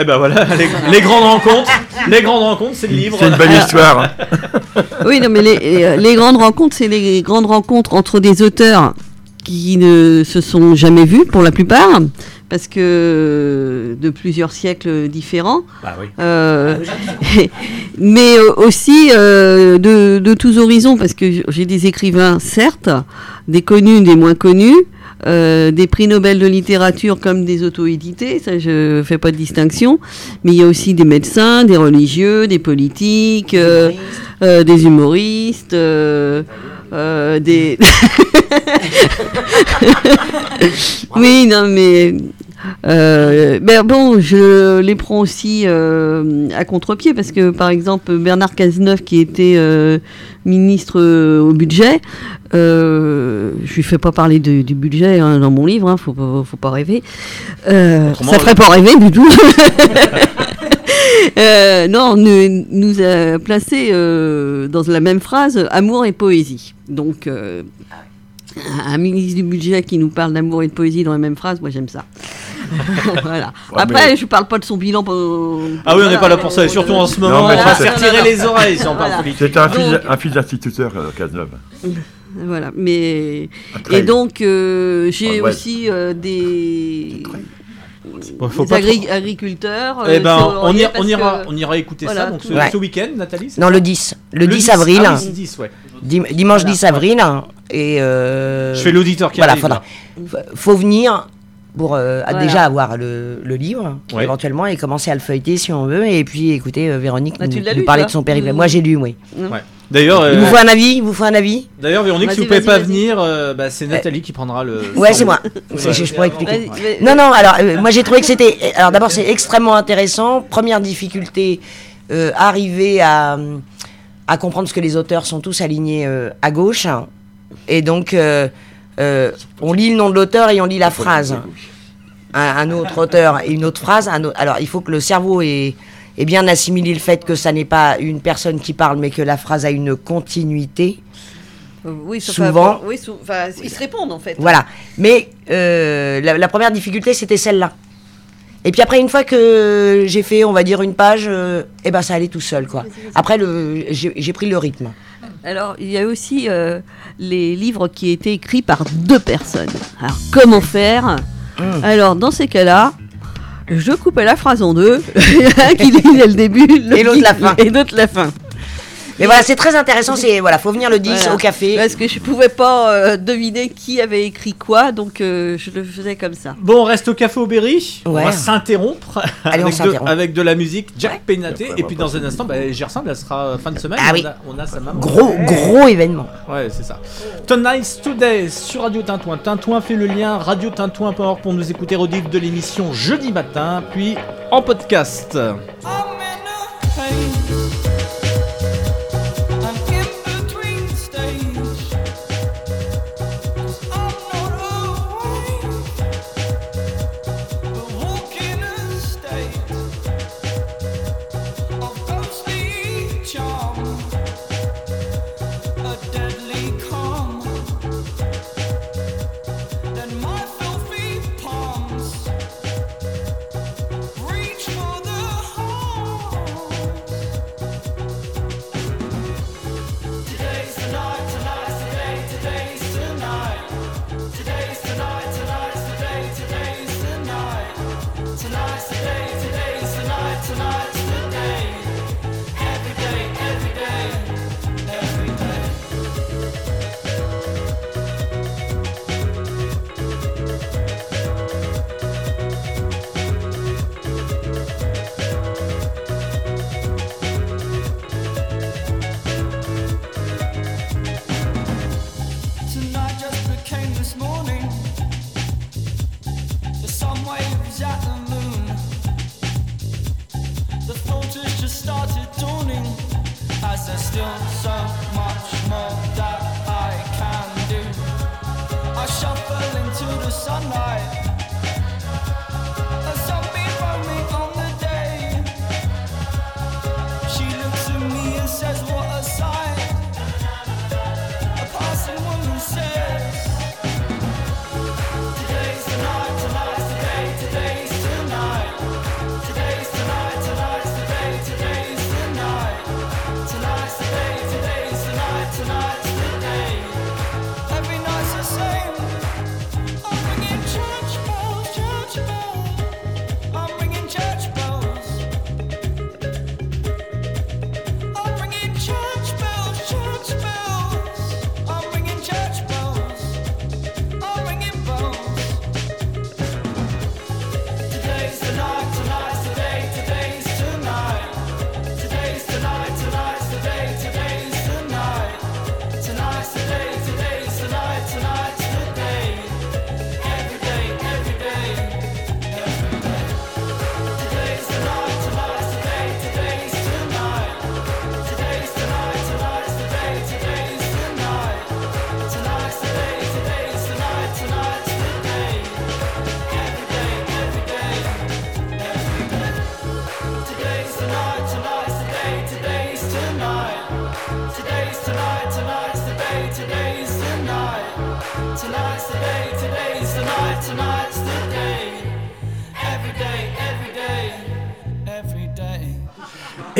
Eh ben voilà, les, les grandes rencontres. Les grandes rencontres, c'est le livre.
C'est une belle histoire. hein.
Oui, non, mais les- les grandes rencontres, c'est les grandes rencontres entre des auteurs qui ne se sont jamais vus pour la plupart, parce que de plusieurs siècles différents.
Bah oui.
Euh, mais euh, aussi euh, de, de tous horizons, parce que j'ai des écrivains, certes, des connus, des moins connus, euh, des prix Nobel de littérature comme des auto-édités, ça je fais pas de distinction, mais il y a aussi des médecins, des religieux, des politiques, euh, euh, des humoristes, euh, des... oui, non mais... Euh, ben bon, je les prends aussi euh, à contre-pied parce que par exemple Bernard Cazeneuve qui était ministre au budget, euh, je lui fais pas parler de- du budget hein, dans mon livre, hein, faut, faut pas rêver. Ça ferait pas rêver du tout. Euh, non, nous, nous a placé euh, dans la même phrase amour et poésie. Donc, euh, un ministre du budget qui nous parle d'amour et de poésie dans la même phrase, moi j'aime ça. voilà.
Ouais,
Après,
mais-
je parle pas de son bilan. pour-
Ah oui, on n'est
voilà.
pas là pour ça, et surtout en ce moment,
Non,
on va faire
c'est-
tirer les oreilles si on parle
Voilà.
politique.
C'était un fils,
Donc-
un fils d'instituteur, Cazeneuve.
Voilà, mais et donc euh, j'ai
ouais.
aussi euh, des,
Bon, faut
des
pas
agri-
trop-
agriculteurs.
Eh
euh,
ben, on, ira, on,
parce
ira,
que-
on ira écouter
voilà,
ça donc ce,
tout-
Ouais.
ce week-end, Nathalie
Non, le 10. Le, 10 avril.
Ah oui, c'est 10, ouais.
Dim- dimanche
Voilà.
10 avril. Et euh,
Je fais l'auditeur qui
voilà,
arrive,
faudra- faut venir pour euh,
Voilà.
déjà avoir le, le livre,
Ouais.
éventuellement, et commencer à le feuilleter si on veut. Et puis écouter euh, Véronique
Bah, tu
nous, nous
lu,
parler de son périph'.
Mm.
Moi, j'ai lu, oui.
Mm.
Ouais.
D'ailleurs,
Il
euh,
vous faut un avis Il vous faut un avis
D'ailleurs, Véronique, si vous pouvez pas venir, euh, bah, c'est Nathalie qui prendra le.
Ouais, c'est moi. Je, je- je pourrais expliquer. Non, non, alors, euh, moi j'ai trouvé que c'était. Alors d'abord, c'est extrêmement intéressant. Première difficulté, euh, arriver à, à comprendre ce que les auteurs sont tous alignés euh, à gauche. Et donc, euh, on lit le nom de l'auteur et on lit la phrase. Un, un autre auteur et une autre phrase. un autre- Alors, il faut que le cerveau ait, ait bien assimilé le fait que ça n'est pas une personne qui parle, mais que la phrase a une continuité.
Euh, Oui,
Souvent.
oui, sou- enfin, ils se répondent en fait.
Voilà. Mais euh, la, la première difficulté, c'était celle-là. Et puis après, une fois que j'ai fait, on va dire, une page, euh, eh ben ça allait tout seul, quoi. Après, j'ai pris le rythme.
Alors, il y a aussi euh, les livres qui étaient écrits par deux personnes. Alors, comment faire? Alors, dans ces cas-là, je coupais la phrase en deux. Il y en a un qui lisait le début
Et l'autre la fin.
Et l'autre la fin.
Mais voilà, c'est très intéressant. C'est voilà, faut venir le 10
Voilà.
au café.
Parce que je pouvais pas euh, deviner qui avait écrit quoi, donc euh, je le faisais comme ça.
Bon, on reste au Café au Berry. On
Ouais.
va s'interrompre
Allez, on
avec, avec de la musique. Jack Penaté. Et puis dans un instant, bah, Gerson, elle sera fin de semaine.
Ah
on,
oui.
a, on a sa maman.
Gros, gros événement.
Ouais, c'est ça. Tonight's Today sur Radio Tintouin. Tintouin fait le lien radiotintouin.org pour nous écouter rediff de l'émission jeudi matin, puis en podcast.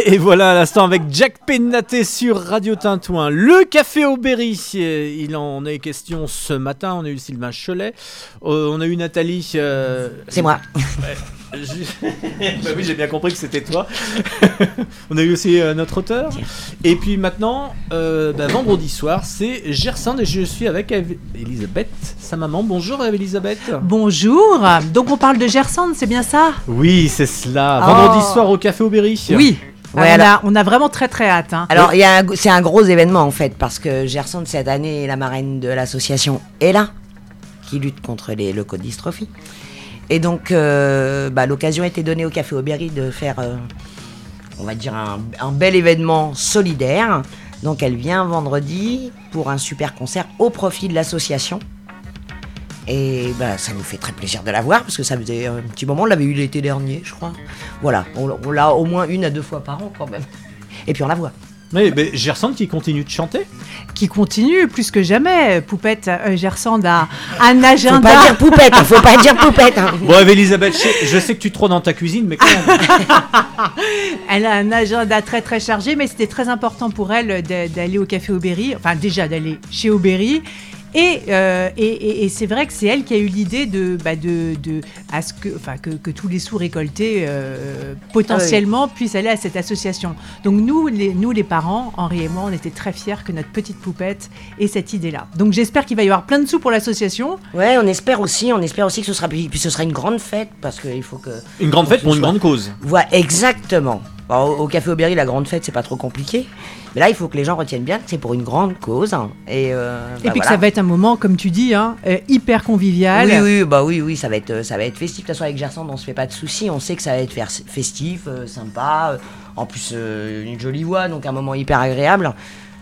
Et voilà à l'instant avec Jack Penaté sur Radio Tintouin. Le café au Berry, euh, il en est question ce matin. On a eu Sylvain Cholet, euh, on a eu Nathalie. euh,
C'est moi.
Ouais, je- Bah oui, j'ai bien compris que c'était toi. on a eu aussi euh, notre auteur. Et puis maintenant, euh, bah, vendredi soir, c'est Gerson et je suis avec Ev- Elisabeth, sa maman. Bonjour Elisabeth.
Bonjour. Donc on parle de Gersande, c'est bien ça?
Oui, c'est cela.
Oh.
Vendredi soir au café au Berry.
Oui.
Ouais,
on,
alors-
a, on a vraiment très très hâte. hein.
Alors, c'est un gros événement en fait, parce que Gersonde, cette année, la marraine de l'association est là, qui lutte contre les leucodystrophies. Et donc, euh, bah, l'occasion a été donnée au Café Aubéry de faire, euh, on va dire, un, un bel événement solidaire. Donc, elle vient vendredi pour un super concert au profit de l'association. Et bah, ça nous fait très plaisir de la voir, parce que ça faisait un petit moment, on l'avait eu l'été dernier, je crois. Voilà, on, on l'a au moins une à deux fois par an quand même. Et puis on la voit.
Mais, mais Gerson qui continue de chanter
Qui continue plus que jamais. Poupette euh, Gersande a un agenda.
Faut pas dire poupette, hein, faut pas dire poupette. hein.
Bon, Elisabeth, je, je sais que tu te trônes dans ta cuisine, mais quand même.
Elle a un agenda très très chargé, mais c'était très important pour elle d'aller au café Aubéry, enfin déjà d'aller chez Aubéry. Et, euh, et, et- et c'est vrai que c'est elle qui a eu l'idée de, bah, de, de- à ce que, enfin, que, que tous les sous récoltés euh, potentiellement puissent aller à cette association. Donc nous les, nous, les parents, Henri et moi, on était très fiers que notre petite poupette ait cette idée-là. Donc j'espère qu'il va y avoir plein de sous pour l'association.
Ouais, on espère aussi, on espère aussi que ce sera, puis ce sera une grande fête parce qu'il faut que.
Une grande fête pour une
soit-
grande cause.
Voilà, exactement. Alors, au, au Café Aubéry, la grande fête, c'est pas trop compliqué. Mais là, il faut que les gens retiennent bien que c'est pour une grande cause. hein. Et, euh,
Et
bah
puis que ça va être un moment, comme tu dis, hein, euh, hyper convivial.
Oui, oui, bah oui, oui, ça va être, euh, ça va être festif. De toute façon, avec Gerson, on se fait pas de soucis. On sait que ça va être festif, sympa. en plus, une jolie voix, donc un moment hyper agréable.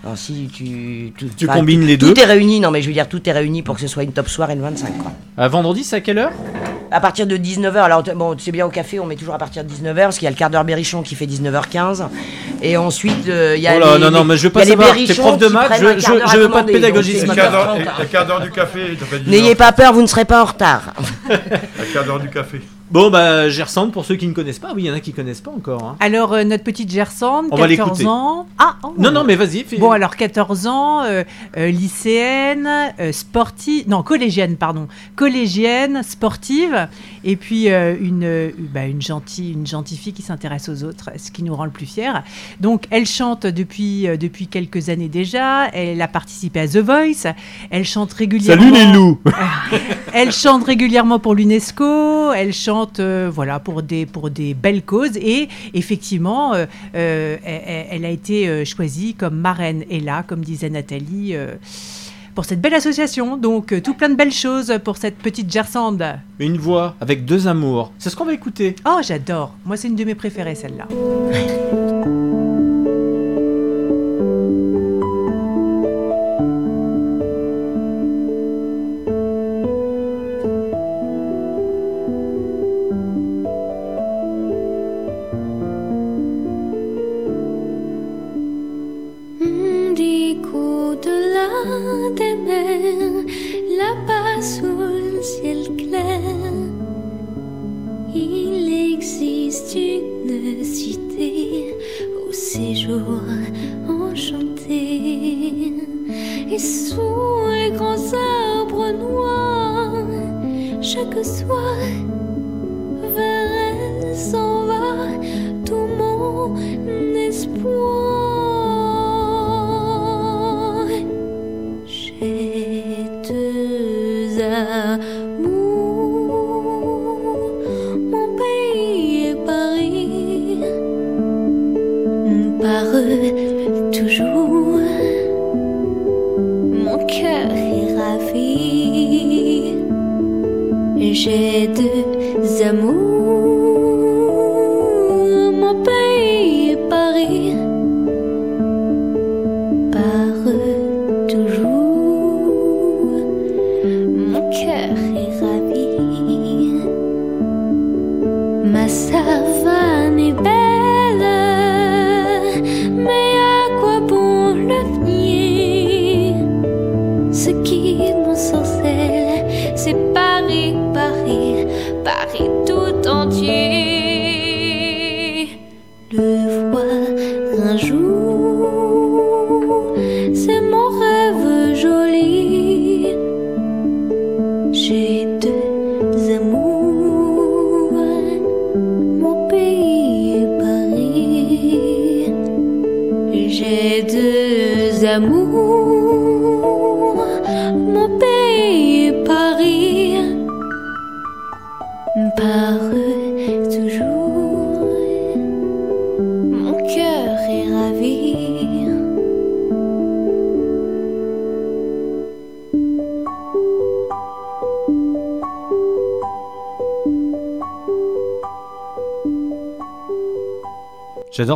Alors, si tu, tu,
combines
tout-
les
Tout
deux.
est réuni. Non, mais je veux dire, tout est réuni pour que ce soit une top soirée le 25. Quoi.
À vendredi, c'est à quelle heure?
À partir de 19h, alors bon, c'est bien au café, on met toujours à partir de 19h, parce qu'il y a le quart d'heure berrichon qui fait 19h15. Et ensuite, euh, il y a
Oh là,
les,
non, non, mais je veux pas savoir, t'es prof de maths, je- je- je veux pas de
Le quart d'heure-
19h30.
le quart d'heure du café,
N'ayez pas peur, vous ne serez pas en retard.
Le quart d'heure du café.
Bon, bah, Gerson, pour ceux qui ne connaissent pas, oui, il y en a qui connaissent pas encore. hein.
Alors, euh, notre petite Gersande,
On va
14
l'écouter.
ans. Ah, oh.
Non, non, mais vas-y, fais-
Bon, alors 14 ans, euh, euh, lycéenne, sportive, non, collégienne, pardon, collégienne, sportive, et puis euh, une, euh, bah, une, gentille, une gentille fille qui s'intéresse aux autres, ce qui nous rend le plus fiers. Donc, elle chante depuis, euh, depuis quelques années déjà, elle a participé à The Voice, elle chante régulièrement.
Salut les loups.
Elle chante régulièrement pour l'UNESCO, elle chante euh, voilà, pour, des, pour des belles causes. Et effectivement, euh, euh, elle, elle a été choisie comme marraine. Et là, comme disait Nathalie, pour cette belle association. Donc, euh, tout plein de belles choses pour cette petite Gersande.
Une voix avec deux amours. C'est ce qu'on va écouter.
Oh, j'adore. Moi, c'est une de mes préférées, celle-là.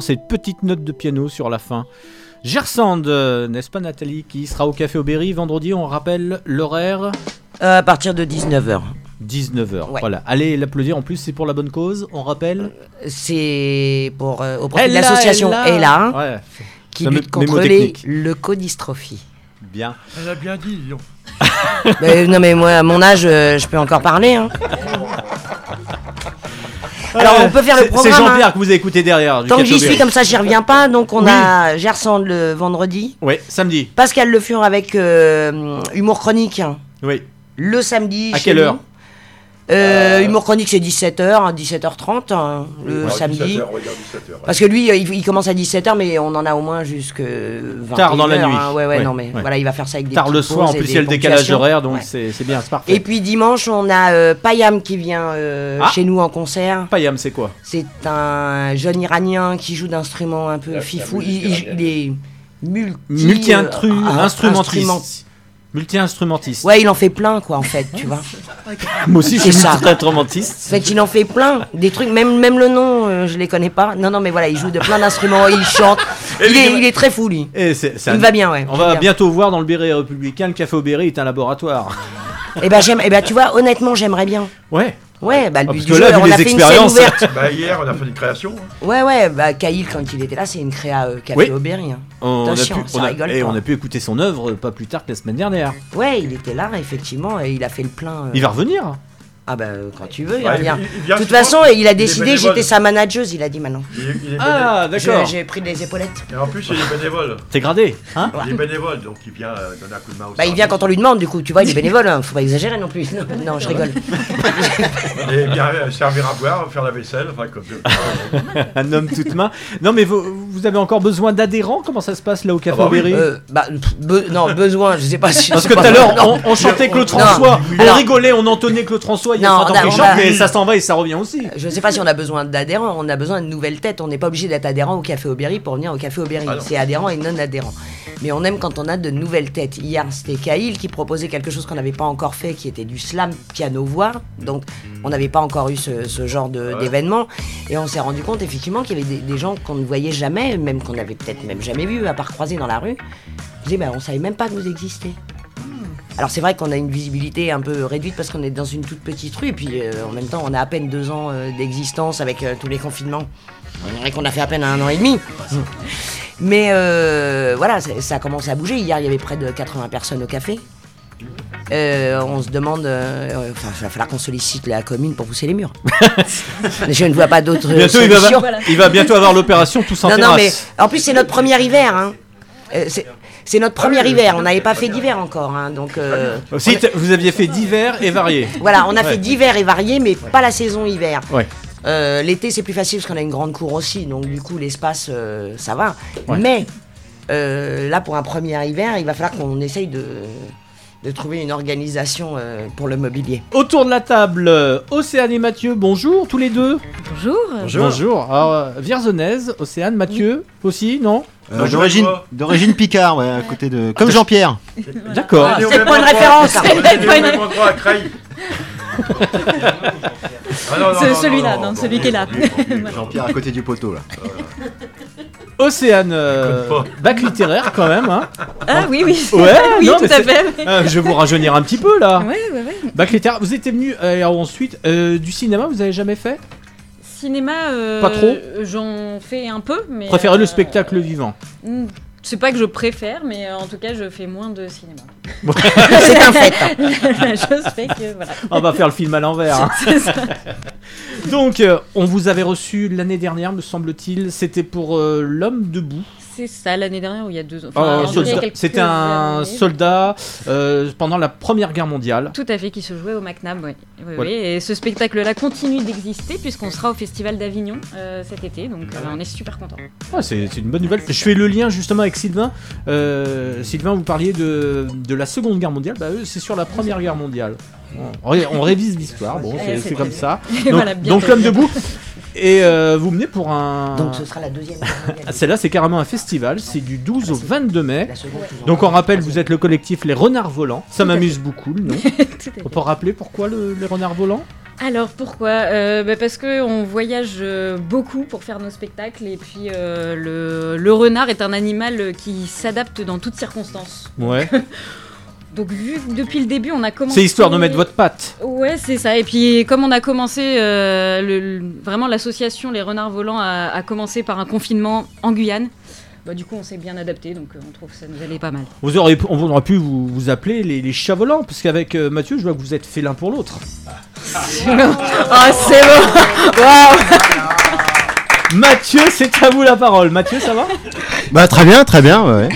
cette petite note de piano sur la fin. Gersand, euh, n'est-ce pas Nathalie, qui sera au Café Aubéry vendredi, on rappelle l'horaire
Euh, à partir de 19h.
19h,
Ouais.
voilà. Allez l'applaudir, en plus c'est pour la bonne cause, on rappelle
C'est pour euh, au profit de
Ella,
l'association
Ella.
Ella,
Ouais.
qui
La
lutte contre les
mémotechnique.
leucodystrophies.
Bien.
Elle a bien dit.
Mais non mais moi à mon âge euh, je peux encore parler. hein. Alors on peut faire le programme.
C'est Jean-Pierre
hein.
que vous avez écouté derrière. du
Tant que j'y suis comme ça j'y reviens pas. Donc on
Oui.
a Gersand le vendredi.
Oui, samedi.
Pascal Le Fur avec euh, Humour Chronique
Oui.
le samedi.
À quelle heure?
Euh, Humour Chronique c'est 17h, 17h30 hein, le
Ouais,
samedi.
17 heures, regarde, 17 heures, ouais.
Parce que lui, euh, il, il commence à 17h, mais on en a au moins jusque 21
Tard dans la nuit.
hein. Ouais, ouais,
Ouais,
non, mais
ouais.
voilà, il va faire ça avec des
Tard le soir, en plus il y a le décalage horaire, donc
Ouais.
c'est c'est bien, c'est parfait.
Et puis dimanche, on a euh, Payam qui vient euh,
Ah.
chez nous en concert.
Payam, c'est quoi?
C'est un jeune Iranien qui joue d'instruments un peu
La-
fifou.
la
Il, est multi, euh,
instrumentiste.
Instrument-
Multi-instrumentiste.
Ouais, il en fait plein, quoi, en fait, tu vois.
Moi aussi, je
C'est
suis multi-instrumentiste.
En fait, il en fait plein, des trucs, même, même le nom, euh, je les connais pas. Non, non, mais voilà, il joue de plein d'instruments, il chante. Il est, il est très fou, lui.
Et
Il
un-
va bien, ouais.
On va
Bien.
bientôt voir dans le Béret républicain, le Café Aubéry est un laboratoire.
Eh ben, j'aime, eh ben, tu vois, honnêtement, j'aimerais bien.
Ouais.
Ouais, bah, le
Ah,
but
parce
du
que
jeu,
là,
alors,
vu
on a
les
fait une scène
expériences-
ouverte.
Bah, hier, on a fait une création. hein.
Ouais, ouais, bah, Caïl, quand il était là, c'est une créa euh, Café
Oui.
Aubéry. hein.
On a,
Attention,
pu,
ça
on, a,
rigole
et
pas.
on a pu écouter son œuvre pas plus tard que la semaine dernière.
Ouais, il était là, effectivement, et il a fait le plein. euh.
Il va revenir
Ah bah, euh, quand tu veux, il
Ouais,
revient. de toute façon, il a décidé, j'étais sa manageuse, il a dit maintenant.
Il est- il est
Ah, d'accord.
J'ai pris les épaulettes.
Et en plus, il est bénévole.
T'es gradé, hein
Il est bénévole, donc il vient euh, donner un coup de main au
Bah, il vient quand on lui demande, du coup, tu vois, il est bénévole, hein, faut pas exagérer non plus. Non, non, je rigole.
Et bien euh, servir à boire, faire la vaisselle, enfin comme
Un homme toute main. Non, mais vous, vous avez encore besoin d'adhérents? Comment ça se passe là au Café
Ah bah oui.
Euh, bah, be- non, besoin, je sais pas si.
Parce que tout à l'heure, on, chantait Claude. François, on rigolait, on entonnait Claude François, il y a
Non,
30
on
ans
a-
qu'il
on
chante,
a-
mais ça s'en va et ça revient aussi.
Je sais pas si on a besoin d'adhérents, on a besoin de nouvelles têtes. On n'est pas obligé d'être adhérent au Café Aubéry pour venir au Café Aubéry.
Ah
c'est adhérent et non adhérent. Mais on aime quand on a de nouvelles têtes. Hier, c'était Kaïl qui proposait quelque chose qu'on n'avait pas encore fait, qui était du slam piano-voix. Donc, on n'avait pas encore eu ce, ce genre
Ouais.
d'événement. Et on s'est rendu compte, effectivement, qu'il y avait des, des gens qu'on ne voyait jamais, même qu'on avait peut-être même jamais vu, à part croiser dans la rue. Je disais, bah, on savait même pas que vous existez. Alors c'est vrai qu'on a une visibilité un peu réduite parce qu'on est dans une toute petite rue et puis euh, en même temps on a à peine deux ans euh, d'existence avec euh, tous les confinements. On dirait qu'on a fait à peine un an et demi. Mais euh, voilà, ça, ça a commencé à bouger. Hier il y avait près de 80 personnes au café. Euh, on se demande, euh, enfin, il va falloir qu'on sollicite la commune pour pousser les murs. Je ne vois pas d'autre
Bientôt, il va,
solution.
il va bientôt avoir l'opération tous en
Non, non, mais en plus, c'est notre premier hiver. Hein. Euh, c'est- notre premier hiver. On n'avait pas fait d'hiver encore. hein, donc, euh,
vous aviez fait divers et variés.
voilà, on a
Ouais.
fait d'hiver et variés, mais pas la saison hiver.
Ouais.
Euh, L'été, c'est plus facile parce qu'on a une grande cour aussi. Donc, du coup, l'espace, euh, ça va. Mais là, pour un premier hiver, il va falloir qu'on essaye de, de trouver une organisation euh, pour le mobilier.
Autour de la table, euh, Océane et Mathieu, bonjour tous les deux.
Bonjour.
Bonjour. Alors, euh, Vierzonnaise, Océane, Mathieu aussi, non
Euh, D'origine, d'origine Picard, ouais, à côté de. Comme Jean-Pierre.
D'accord.
Au
C'est pas une référence, hein.
Ah
C'est celui-là,
non,
celui qui est là.
Jean-Pierre à côté du poteau, là.
Océane, euh, bac littéraire quand même. Hein.
Ah oui, oui.
Ouais,
oui,
non,
tout à fait.
Euh, je vais vous rajeunir un petit peu là.
Ouais, ouais, ouais.
Bac littéraire, vous étiez venu euh, ensuite euh, du cinéma, vous avez jamais fait?
Cinéma, euh,
Pas trop
J'en fais un peu, mais.
Préférez le
euh,
spectacle vivant.
C'est pas que je préfère, mais euh, en tout cas, je fais moins de cinéma.
C'est un fait.
La chose fait que voilà.
On va faire le film à l'envers. hein.
Ça.
Donc, euh, on vous avait reçu l'année dernière, me semble-t-il. C'était pour euh, L'homme debout.
C'est ça, l'année dernière ou il y a deux ans?
Oh,
Enfin,
C'était un
années.
soldat euh, pendant la Première Guerre mondiale.
Tout à fait, qui se jouait au MacNab, oui. Oui,
Voilà.
oui. Et ce spectacle-là continue d'exister puisqu'on sera au Festival d'Avignon euh, cet été, donc euh, on est super contents.
Ouais, c'est une bonne nouvelle. Je fais le lien justement avec Sylvain. Sylvain, vous parliez de, de la Seconde Guerre mondiale. Bah, c'est sur la Première Guerre mondiale. On, ré- on révise l'histoire. Bon,
Ouais,
c'est comme ça. Donc,
Voilà,
donc l'homme debout. Et euh, vous menez pour un.
Donc, ce sera la deuxième.
Ah, Celle-là, c'est carrément un festival. C'est du 12 au 22 mai.
La seconde, toujours.
Donc, on rappelle, vous êtes le collectif Les Renards Volants. Ça m'amuse beaucoup, le nom.
Tout à
On peut rappeler pourquoi le- les Renards Volants?
Alors pourquoi? Euh, bah, Parce qu'on voyage euh, beaucoup pour faire nos spectacles et puis euh, le, le renard est un animal qui s'adapte dans toutes circonstances.
Ouais.
Donc vu que depuis le début on a commencé...
C'est histoire de mettre votre patte.
Ouais c'est ça. Et puis comme on a commencé, euh, le- le- vraiment l'association Les Renards Volants a, a commencé par un confinement en Guyane. Bah, du coup on s'est bien adapté donc euh, on trouve que ça nous allait pas mal.
Vous on aurait pu vous, vous appeler les, les chats volants, parce qu'avec euh, Mathieu, je vois que vous êtes fait l'un pour l'autre.
Ah c'est bon
Mathieu, c'est à vous la parole. Mathieu, ça va?
Bah très bien, très bien. ouais.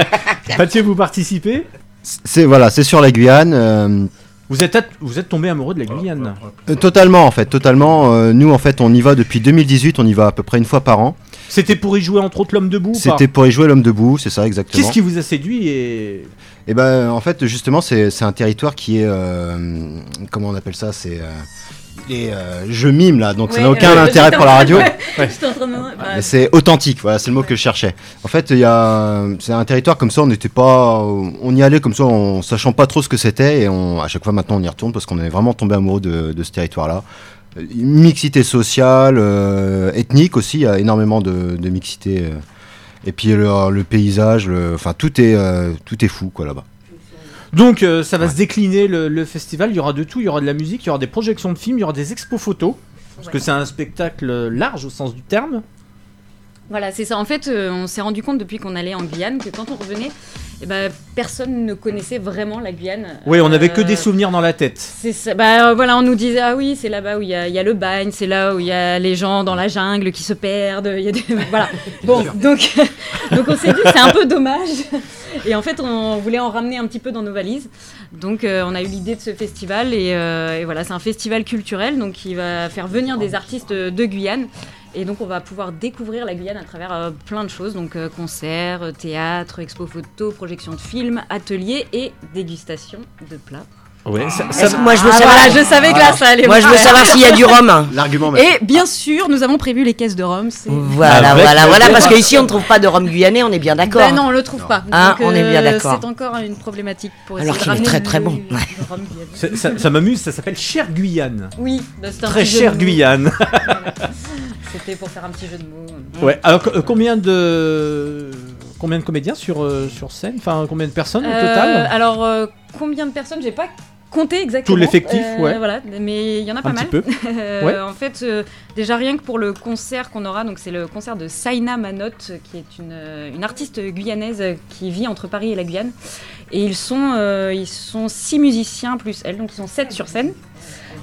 Mathieu, vous participez?
C'est voilà, c'est sur la Guyane. euh,
Vous êtes, vous êtes tombé amoureux de la Guyane.
euh, totalement en fait, totalement. euh, nous en fait, on y va depuis 2018. On y va à peu près une fois par an.
C'était pour y jouer entre autres l'homme debout ou pas?
C'était pour y jouer l'homme debout, c'est ça exactement.
Qu'est-ce qui vous a séduit et
Et ben en fait justement c'est c'est un territoire qui est euh, comment on appelle ça? C'est euh, les euh, je mime là donc ça
Ouais,
n'a aucun intérêt pour la radio.
ouais, de- bah,
c'est authentique voilà c'est le mot que je cherchais. En fait il a c'est un territoire comme ça on n'était pas on y allait comme ça en sachant pas trop ce que c'était et on à chaque fois maintenant on y retourne parce qu'on est vraiment tombé amoureux de, de ce territoire là. Mixité sociale, euh, ethnique aussi, il y a énormément de, de mixité. euh, et puis le, le paysage, le- enfin tout est tout est fou quoi là-bas.
Donc euh, ça va se décliner le, le festival, il y aura de tout, il y aura de la musique, il y aura des projections de films, il y aura des expos photos. Parce que c'est un spectacle large au sens du terme.
Voilà, c'est ça. En fait, euh, on s'est rendu compte depuis qu'on allait en Guyane que quand on revenait, eh ben, personne ne connaissait vraiment la Guyane.
Oui, on n'avait que
Euh,
des souvenirs dans la tête.
C'est ça. Bah, euh, voilà, on nous disait ah oui, c'est là-bas où il y, a- il y a le bagne, c'est là où il y a les gens dans la jungle qui se perdent. y a des- voilà. Bon, donc donc on s'est dit c'est un peu dommage. Et en fait, on voulait en ramener un petit peu dans nos valises. Donc euh, on a eu l'idée de ce festival et, euh, et voilà, c'est un festival culturel donc qui va faire venir des artistes de Guyane. Et donc on va pouvoir découvrir la Guyane à travers euh, plein de choses, donc euh, concerts, théâtre, expo photo, projection de films, ateliers et dégustation de plats.
Ouais, ça-
Est-ce-
ça-
moi je veux
Ah,
savoir.
voilà, je savais que là, ça allait
Moi je veux savoir s'il y a du rhum.
L'argument.
Et bien sûr, nous avons prévu les caisses de rhum.
Voilà,
Avec
voilà, voilà, parce qu'ici on ne trouve pas de rhum guyanais, on est bien d'accord.
Ben non, on le trouve pas.
Hein,
Donc,
on est bien
euh,
d'accord.
C'est encore une problématique pour
Alors
essayer
qu'il
de
est très, très bon.
le rhum guyanais.
Ça, ça- ça m'amuse, ça s'appelle Cher Guyane.
Oui, bah, c'est un
Très
petit jeu
cher. Guyane.
C'était pour faire un petit jeu de mots.
Ouais, alors co- euh, combien de combien de comédiens sur euh, sur scène? Enfin, combien de personnes au
Euh,
total?
Alors, euh, combien de personnes? J'ai pas compté exactement.
Tout l'effectif,
Euh,
ouais.
Voilà, mais il y en a pas
Un
mal.
petit peu.
Euh,
Ouais.
En fait, euh, déjà rien que pour le concert qu'on aura, donc c'est le concert de Saina Manotte, qui est une, euh, une artiste guyanaise euh, qui vit entre Paris et la Guyane. Et ils sont, euh, ils sont six musiciens plus elle, donc ils sont sept sur scène.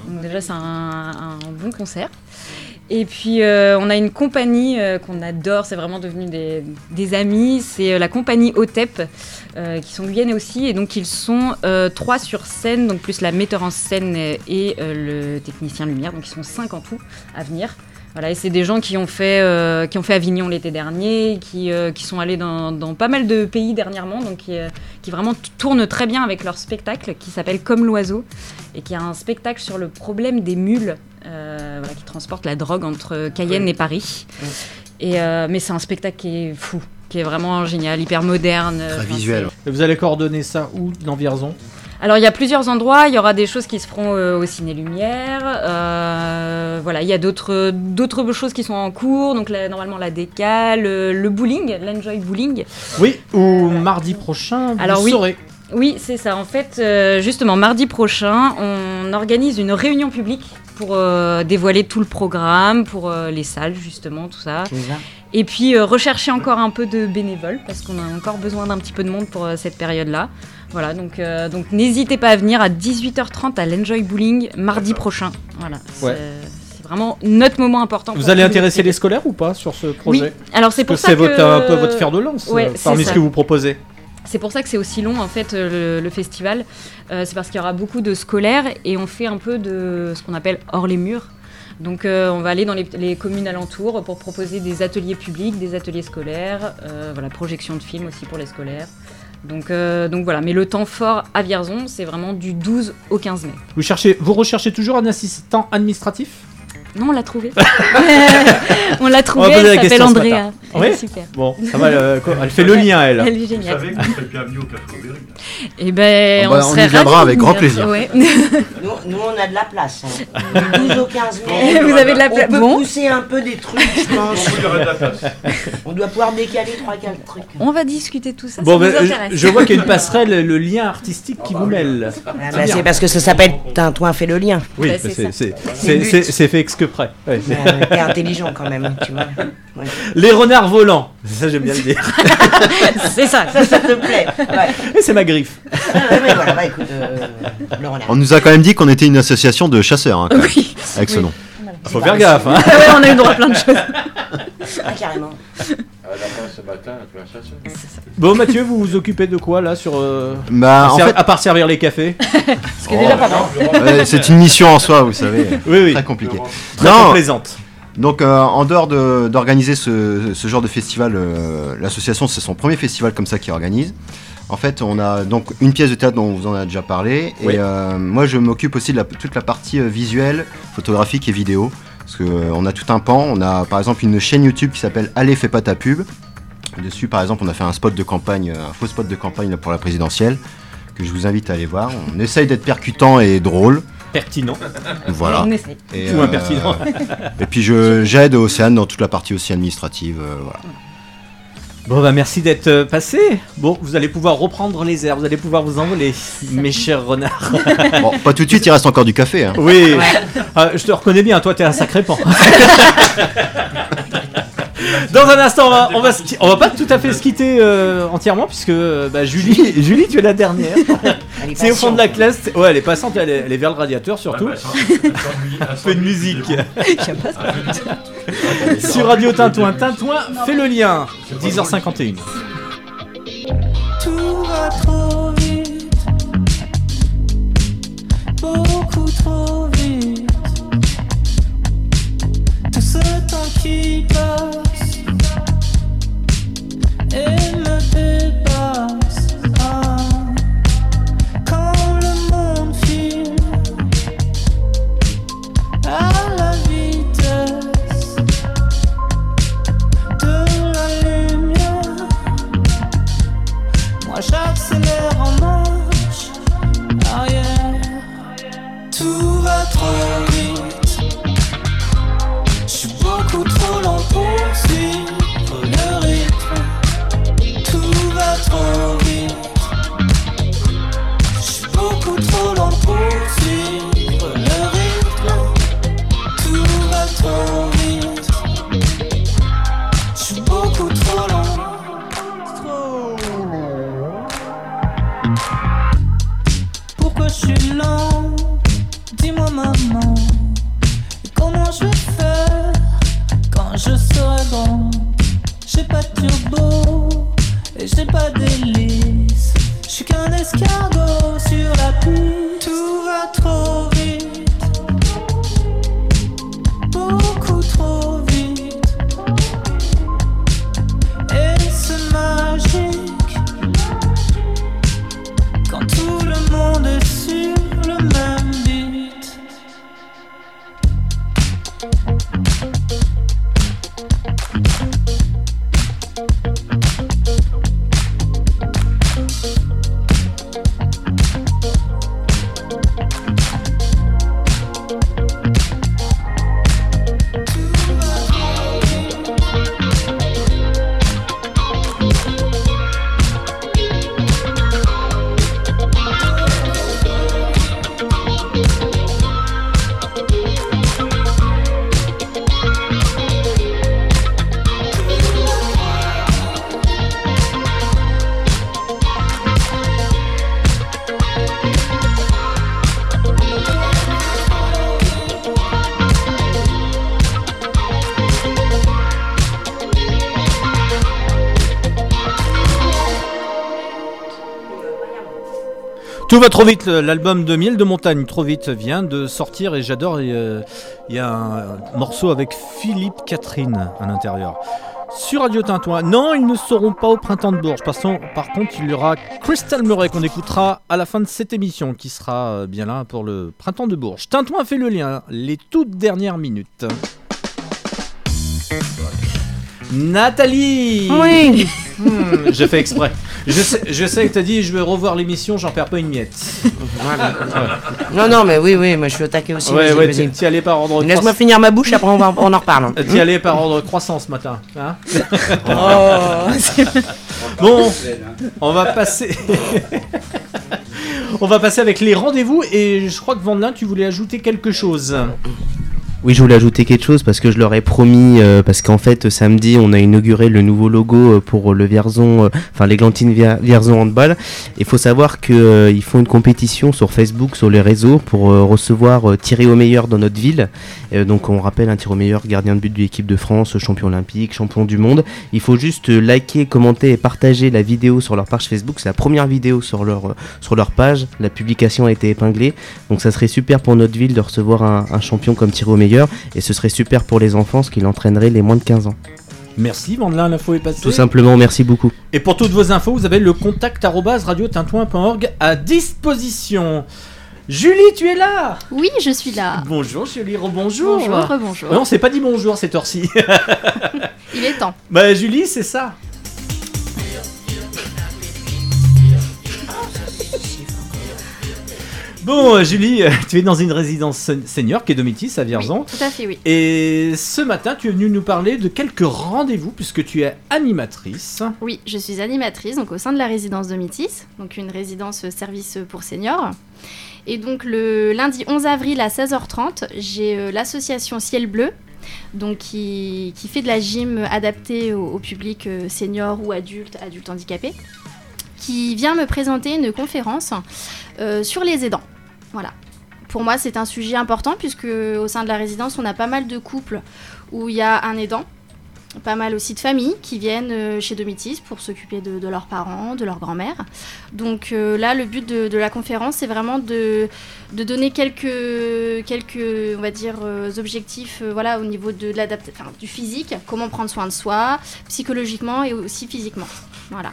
Donc déjà c'est un, un bon concert. Et puis euh, on a une compagnie euh, qu'on adore, c'est vraiment devenu des, amis, c'est euh, la compagnie OTEP, qui sont guyanais aussi, et donc ils sont trois sur scène, donc plus la metteur en scène et le technicien lumière, donc ils sont cinq en tout à venir. Voilà, et c'est des gens qui ont fait, Avignon l'été dernier, qui, sont allés dans, pas mal de pays dernièrement, donc qui, qui vraiment tournent très bien avec leur spectacle qui s'appelle Comme l'oiseau, et qui est un spectacle sur le problème des mules euh, voilà, qui transportent la drogue entre Cayenne et Paris. Et, euh, mais c'est un spectacle qui est fou, qui est vraiment génial, hyper moderne.
Très
Enfin,
visuel.
Et Vous allez coordonner ça où dans Vierzon?
Alors il y a plusieurs endroits, il y aura des choses qui se feront euh, au Ciné Lumière, euh, voilà, il y a d'autres d'autres choses qui sont en cours, donc la- normalement la DECA, le, le bowling, l'Enjoy Bowling.
Oui, ou mardi prochain, vous
Alors oui,
saurez.
oui c'est ça. En fait, euh, justement, mardi prochain, on organise une réunion publique pour euh, dévoiler tout le programme, pour euh, les salles, justement, tout ça. Et puis euh, rechercher encore un peu de bénévoles, parce qu'on a encore besoin d'un petit peu de monde pour euh, cette période-là. Voilà, donc, euh, donc n'hésitez pas à venir à 18h30 à l'Enjoy Bowling mardi prochain. Voilà, c'est
Ouais.
c'est vraiment notre moment important.
Vous allez intéresser les scolaires ou pas sur ce projet?
Oui, alors c'est pour
que
ça
c'est votre,
que-
un peu votre fer de lance
Ouais, c'est
parmi ce que vous proposez.
C'est pour ça que c'est aussi long en fait euh, le, festival. Euh, c'est parce qu'il y aura beaucoup de scolaires et on fait un peu de ce qu'on appelle hors les murs. Donc euh, on va aller dans les, communes alentours pour proposer des ateliers publics, des ateliers scolaires, voilà, projection de films aussi pour les scolaires. Donc, donc voilà, mais le temps fort à Vierzon, c'est vraiment du 12 au 15 mai.
Vous cherchez, vous recherchez toujours un assistant administratif?
Non, on l'a trouvé. on l'a
On va
trouvé,
poser la
elle s'appelle Andrea.
Oui
Super.
Bon, ça va, euh, quoi, elle fait le lien, elle.
Elle est géniale.
Vous savez que vous serez bienvenue au Café Aubéry.
Eh ben,
Ah bah,
on,
on y viendra avec grand plaisir.
Ouais.
Nous, nous, on a de la place. hein. Du 12 au 15 mai.
Vous avez de la
On
place.
peut
Bon.
pousser un peu des trucs, je pense. On doit pouvoir décaler 3-4 trucs.
On va discuter de tout ça.
Bon,
ça
ben,
vous
je,
intéresse.
je vois qu'il y a une passerelle, le lien artistique qui vous mêle.
Ah bah, c'est parce que ça s'appelle Tintouin fait le lien.
Oui,
Bah,
bah,
c'est
fait Ouais,
Euh, T'es intelligent quand même, tu vois. Ouais.
Les renards volants, ça j'aime bien le dire.
C'est ça.
Ça, ça te plaît. Ouais.
C'est ma griffe.
Ah, ouais, ouais, voilà, bah écoute, euh, le renard.
On nous a quand même dit qu'on était une association de chasseurs, hein, même,
Oui.
avec ce
Oui.
nom.
Faut faire gaffe. Hein.
Ah ouais, on a eu droit à plein de choses.
Ah, carrément.
Ce matin, la.
Bon, Mathieu, vous vous occupez de quoi là sur. euh,
Bah,
à,
en
ser-
fait-
à part servir les cafés
Ce qui est déjà pas mal.
Ouais, c'est une mission en soi, vous savez.
Oui, oui.
Très compliqué.
Très
Non,
complaisante.
Donc, euh, en dehors de- d'organiser ce, ce genre de festival, euh, l'association, c'est son premier festival comme ça qu'il organise. En fait, on a donc une pièce de théâtre dont on vous en a déjà parlé.
Oui.
Et euh, moi, je m'occupe aussi de la- toute la partie visuelle, photographique et vidéo. Parce qu'on a tout un pan. On a par exemple une chaîne YouTube qui s'appelle Allez, fais pas ta pub. Dessus, par exemple, on a fait un spot de campagne, euh, un faux spot de campagne pour la présidentielle, que je vous invite à aller voir. On essaye d'être percutant et drôle.
Pertinent.
Voilà.
On essaie.
Et,
Ou impertinent.
et puis je- j'aide Océane dans toute la partie aussi administrative. euh, voilà.
Bon, bah merci d'être euh, passé. Bon, vous allez pouvoir reprendre les airs, vous allez pouvoir vous envoler, mes chers renards.
Bon, pas tout de suite, il reste encore du café. hein.
Oui, Ah, je te reconnais bien, toi t'es un sacré pan. Dans un instant, on va, on va, se qui- on va pas tout à fait se quitter euh, entièrement, puisque euh, bah, Julie, Julie, tu es la dernière.
Elle est
C'est au fond de la classe. c'est- Ouais, elle est passante, elle est, elle est vers le radiateur surtout.
Ouais, bah,
Un peu de musique.
J'aime pas ça.
Sur Radio Tintouin, Tintouin fait le lien. 10h51.
Tout va trop vite, beaucoup trop vite. Tout va trop vite,
l'album de Miel de Montagne, trop vite, vient de sortir et j'adore. euh, Il y a un morceau avec Philippe Catherine à l'intérieur. Sur Radio Tintouin, non, ils ne seront pas au printemps de Bourges. Par contre, il y aura Crystal Murray qu'on écoutera à la fin de cette émission qui sera euh, bien là pour le printemps de Bourges. Tintouin fait le lien, les toutes dernières minutes. Nathalie
Oui.
Hmm, J'ai fait exprès. Je sais, je sais que t'as dit je vais revoir l'émission, j'en perds pas une miette.
Voilà. Non, non, mais oui, oui, moi je suis au taquet aussi.
Ouais, ouais, t'y t'y allais par ordre
Laisse-moi finir ma bouche, après on, va, on en reparle. hein.
T'y allais par ordre croissant ce matin. hein
Oh, c'est-
bon, on va passer. on va passer avec les rendez-vous et je crois que Vandelin, tu voulais ajouter quelque chose.
Oui, je voulais ajouter quelque chose parce que je leur ai promis, euh, parce qu'en fait, samedi, on a inauguré le nouveau logo euh, pour le Vierzon, euh, enfin l'Églantine Vier- Vierzon Handball. Il faut savoir qu'ils font une compétition sur Facebook, sur les réseaux, pour euh, recevoir euh, tirer au meilleur dans notre ville. Euh, donc, on rappelle un tir au meilleur gardien de but de l'équipe de France, champion olympique, champion du monde. Il faut juste euh, liker, commenter et partager la vidéo sur leur page Facebook. C'est la première vidéo sur leur, euh, sur leur page. La publication a été épinglée. Donc, ça serait super pour notre ville de recevoir un, un champion comme tiré au meilleur. Et ce serait super pour les enfants, ce qui l'entraînerait les moins de 15 ans.
Merci Vandelin, l'info est passée.
Tout simplement, merci beaucoup.
Et pour toutes vos infos, vous avez le contact radiotintouin.org à disposition. Julie, tu es là
Oui, je suis là.
Bonjour Julie, rebonjour.
Bonjour, rebonjour.
Ouais, on s'est pas dit bonjour cette heure-ci.
Il est temps.
bah Julie, c'est ça. Bon, euh, Julie, euh, tu es dans une résidence sen- senior qui est Domitis à Vierzon.
Tout à fait, oui.
Et ce matin, tu es venu nous parler de quelques rendez-vous puisque tu es animatrice.
Oui, je suis animatrice donc au sein de la résidence de Métis, donc une résidence euh, service pour seniors. Et donc le lundi 11 avril à 16h30, j'ai l'association Ciel Bleu, donc qui, qui fait de la gym adaptée au, au public senior ou adulte, adulte handicapé, qui vient me présenter une conférence euh, sur les aidants. Voilà. Pour moi, c'est un sujet important puisque au sein de la résidence, on a pas mal de couples où il y a un aidant pas mal aussi de familles qui viennent euh, chez Domitis pour s'occuper de, leurs parents, de leur grand-mère. Donc euh, là, le but de, la conférence, c'est vraiment de, donner quelques, quelques, on va dire, euh, objectifs voilà, au niveau de, l'adapta- enfin, du physique, comment prendre soin de soi, psychologiquement et aussi physiquement. Voilà.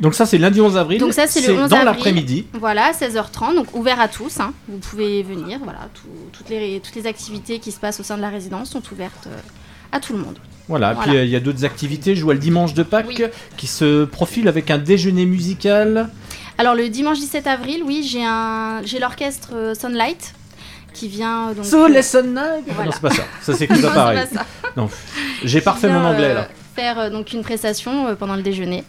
Donc ça, c'est lundi 11 avril.
Donc ça, c'est le 11
dans
avril.
l'après-midi.
Voilà, 16h30, donc ouvert à tous. hein. Vous pouvez venir. Voilà, tout- toutes, les, toutes les activités qui se passent au sein de la résidence sont ouvertes euh, à tout le monde.
Voilà, puis euh, il y a d'autres activités. Je vois le dimanche de Pâques qui se profile avec un déjeuner musical.
Alors le dimanche 17 avril, oui, j'ai un, j'ai l'orchestre euh, Sunlight qui vient donc.
Soul
euh,
et Sunlight
voilà.
Non, c'est pas ça. Ça pareil.
c'est pas ça.
Non, j'ai parfait mon anglais
euh,
là.
Faire donc une prestation pendant le déjeuner.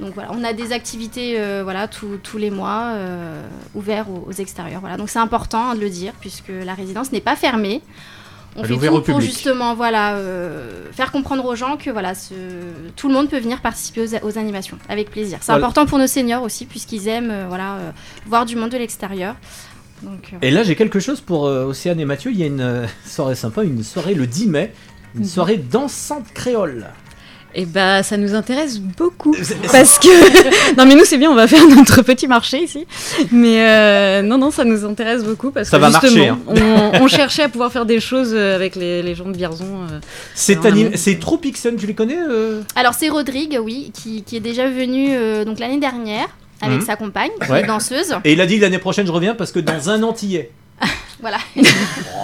Donc voilà, on a des activités euh, voilà tous- tous les mois euh, ouverts aux, aux extérieurs. Voilà, donc c'est important de le dire puisque la résidence n'est pas fermée. On
Elle
fait tout pour
public.
justement voilà euh, faire comprendre aux gens que voilà ce- tout le monde peut venir participer aux, aux animations avec plaisir. C'est
Voilà.
important pour nos seniors aussi puisqu'ils aiment euh, voilà voir du monde de l'extérieur. Donc
Et là, j'ai quelque chose pour Océane et Mathieu. Il y a une soirée sympa, une soirée le 10 mai, une
Mhm.
soirée dansante créole.
Et bah ça nous intéresse beaucoup parce que non mais nous c'est bien on va faire notre petit marché ici mais euh, non non ça nous intéresse beaucoup parce
Ça
que
va
justement
marcher, hein.
on, on cherchait à pouvoir faire des choses euh, avec les, les gens de Vierzon euh,
C'est anim- c'est Tropixon, tu les connais euh
Alors c'est Rodrigue, oui, qui, qui est déjà venu euh, donc l'année dernière avec
Mhm.
sa compagne, qui
Ouais.
est danseuse.
Et il a dit l'année prochaine je reviens parce que dans un antillais.
Voilà.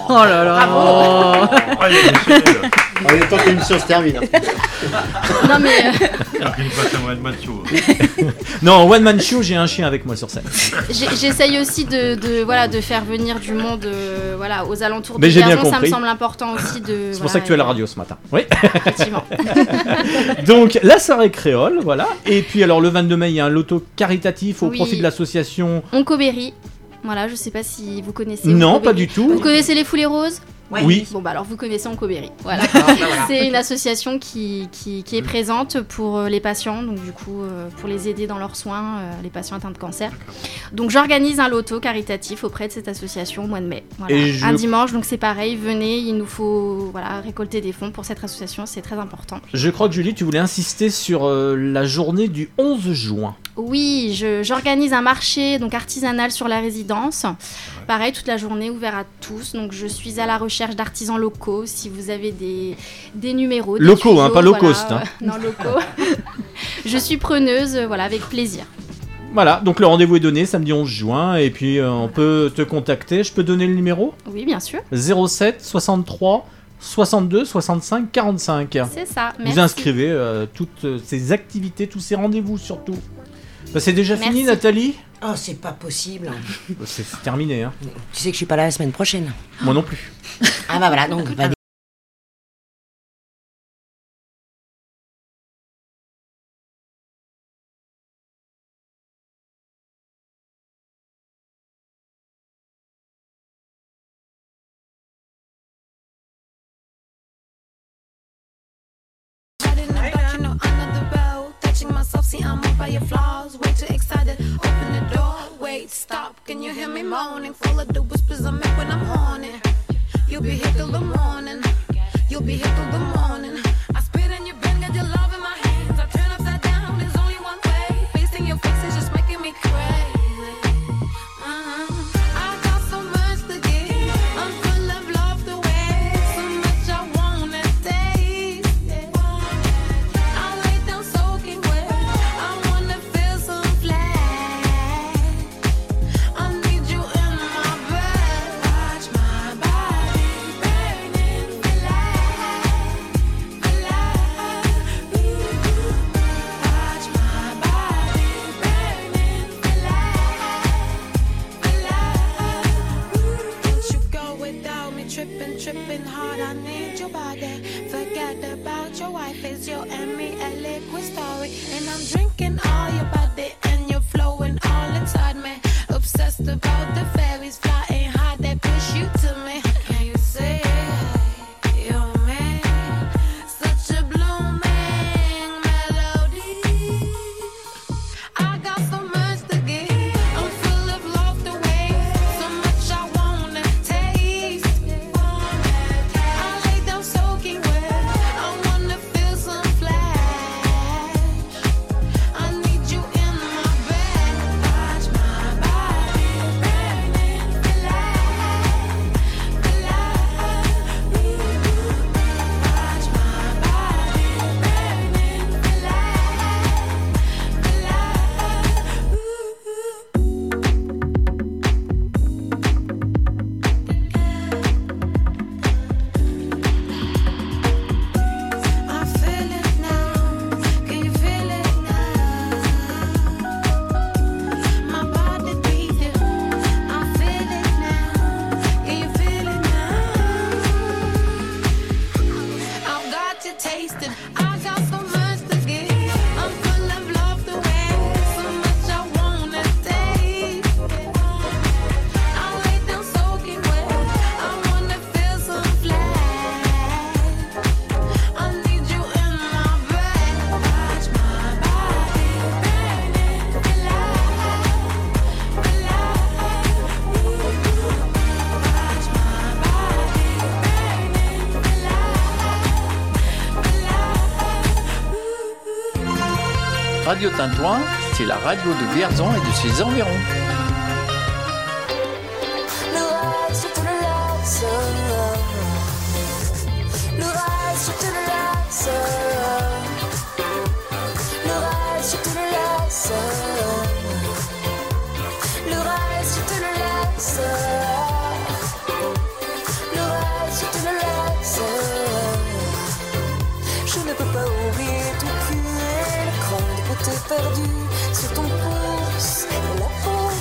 oh là là
Bravo.
Ah, il est temps que l'émission se termine.
non mais euh,
macho.
Non, One Man Show, j'ai un chien avec moi sur scène.
j'essaye aussi de, de, voilà de faire venir du monde euh, voilà aux alentours
Mais
de
j'ai bien
Vierzon. Ça me
compris.
semble important aussi de.
C'est pour ça que tu es à la radio ce matin. Oui.
Effectivement.
Donc la soirée créole, voilà. Et puis alors le 22 mai, il y a un loto caritatif au
Oui.
profit de l'association.
Oncoberry. Voilà, je sais pas si vous connaissez.
Non, pas du tout.
Vous connaissez les foulées roses?
Oui. Oui.
Bon bah alors vous connaissez Oncoberry. Voilà.
D'accord, bah voilà.
C'est une association qui, qui, qui est présente pour euh, les patients, donc du coup euh, pour les aider dans leurs soins, euh, les patients atteints de cancer. Donc j'organise un loto caritatif auprès de cette association au mois de mai. Voilà.
Et je-
Un dimanche, donc c'est pareil. Venez, il nous faut voilà récolter des fonds pour cette association, c'est très important.
Je crois que Julie, tu voulais insister sur euh, la journée du 11 juin.
Oui, je- j'organise un marché donc artisanal sur la résidence. Pareil, toute la journée ouvert à tous. Donc je suis à la recherche recherche d'artisans locaux, si vous avez des, numéros.
Locaux, hein, pas low cost. Hein.
Non, locaux. je suis preneuse, voilà, avec plaisir.
Voilà, donc le rendez-vous est donné samedi 11 juin et puis euh, on peut te contacter. Je peux donner le numéro?
Oui, bien sûr.
07 63 62 65 45.
C'est ça, merci.
Vous inscrivez euh, toutes euh, ces activités, tous ces rendez-vous surtout. Bah, c'est déjà fini, Nathalie
Oh, c'est pas possible.
Bah, c'est terminé. Hein.
Tu sais que je suis pas là la semaine prochaine.
Moi non plus.
Ah bah voilà, donc
alone
Radio Tintouin, c'est la radio de Vierzon et de ses environs.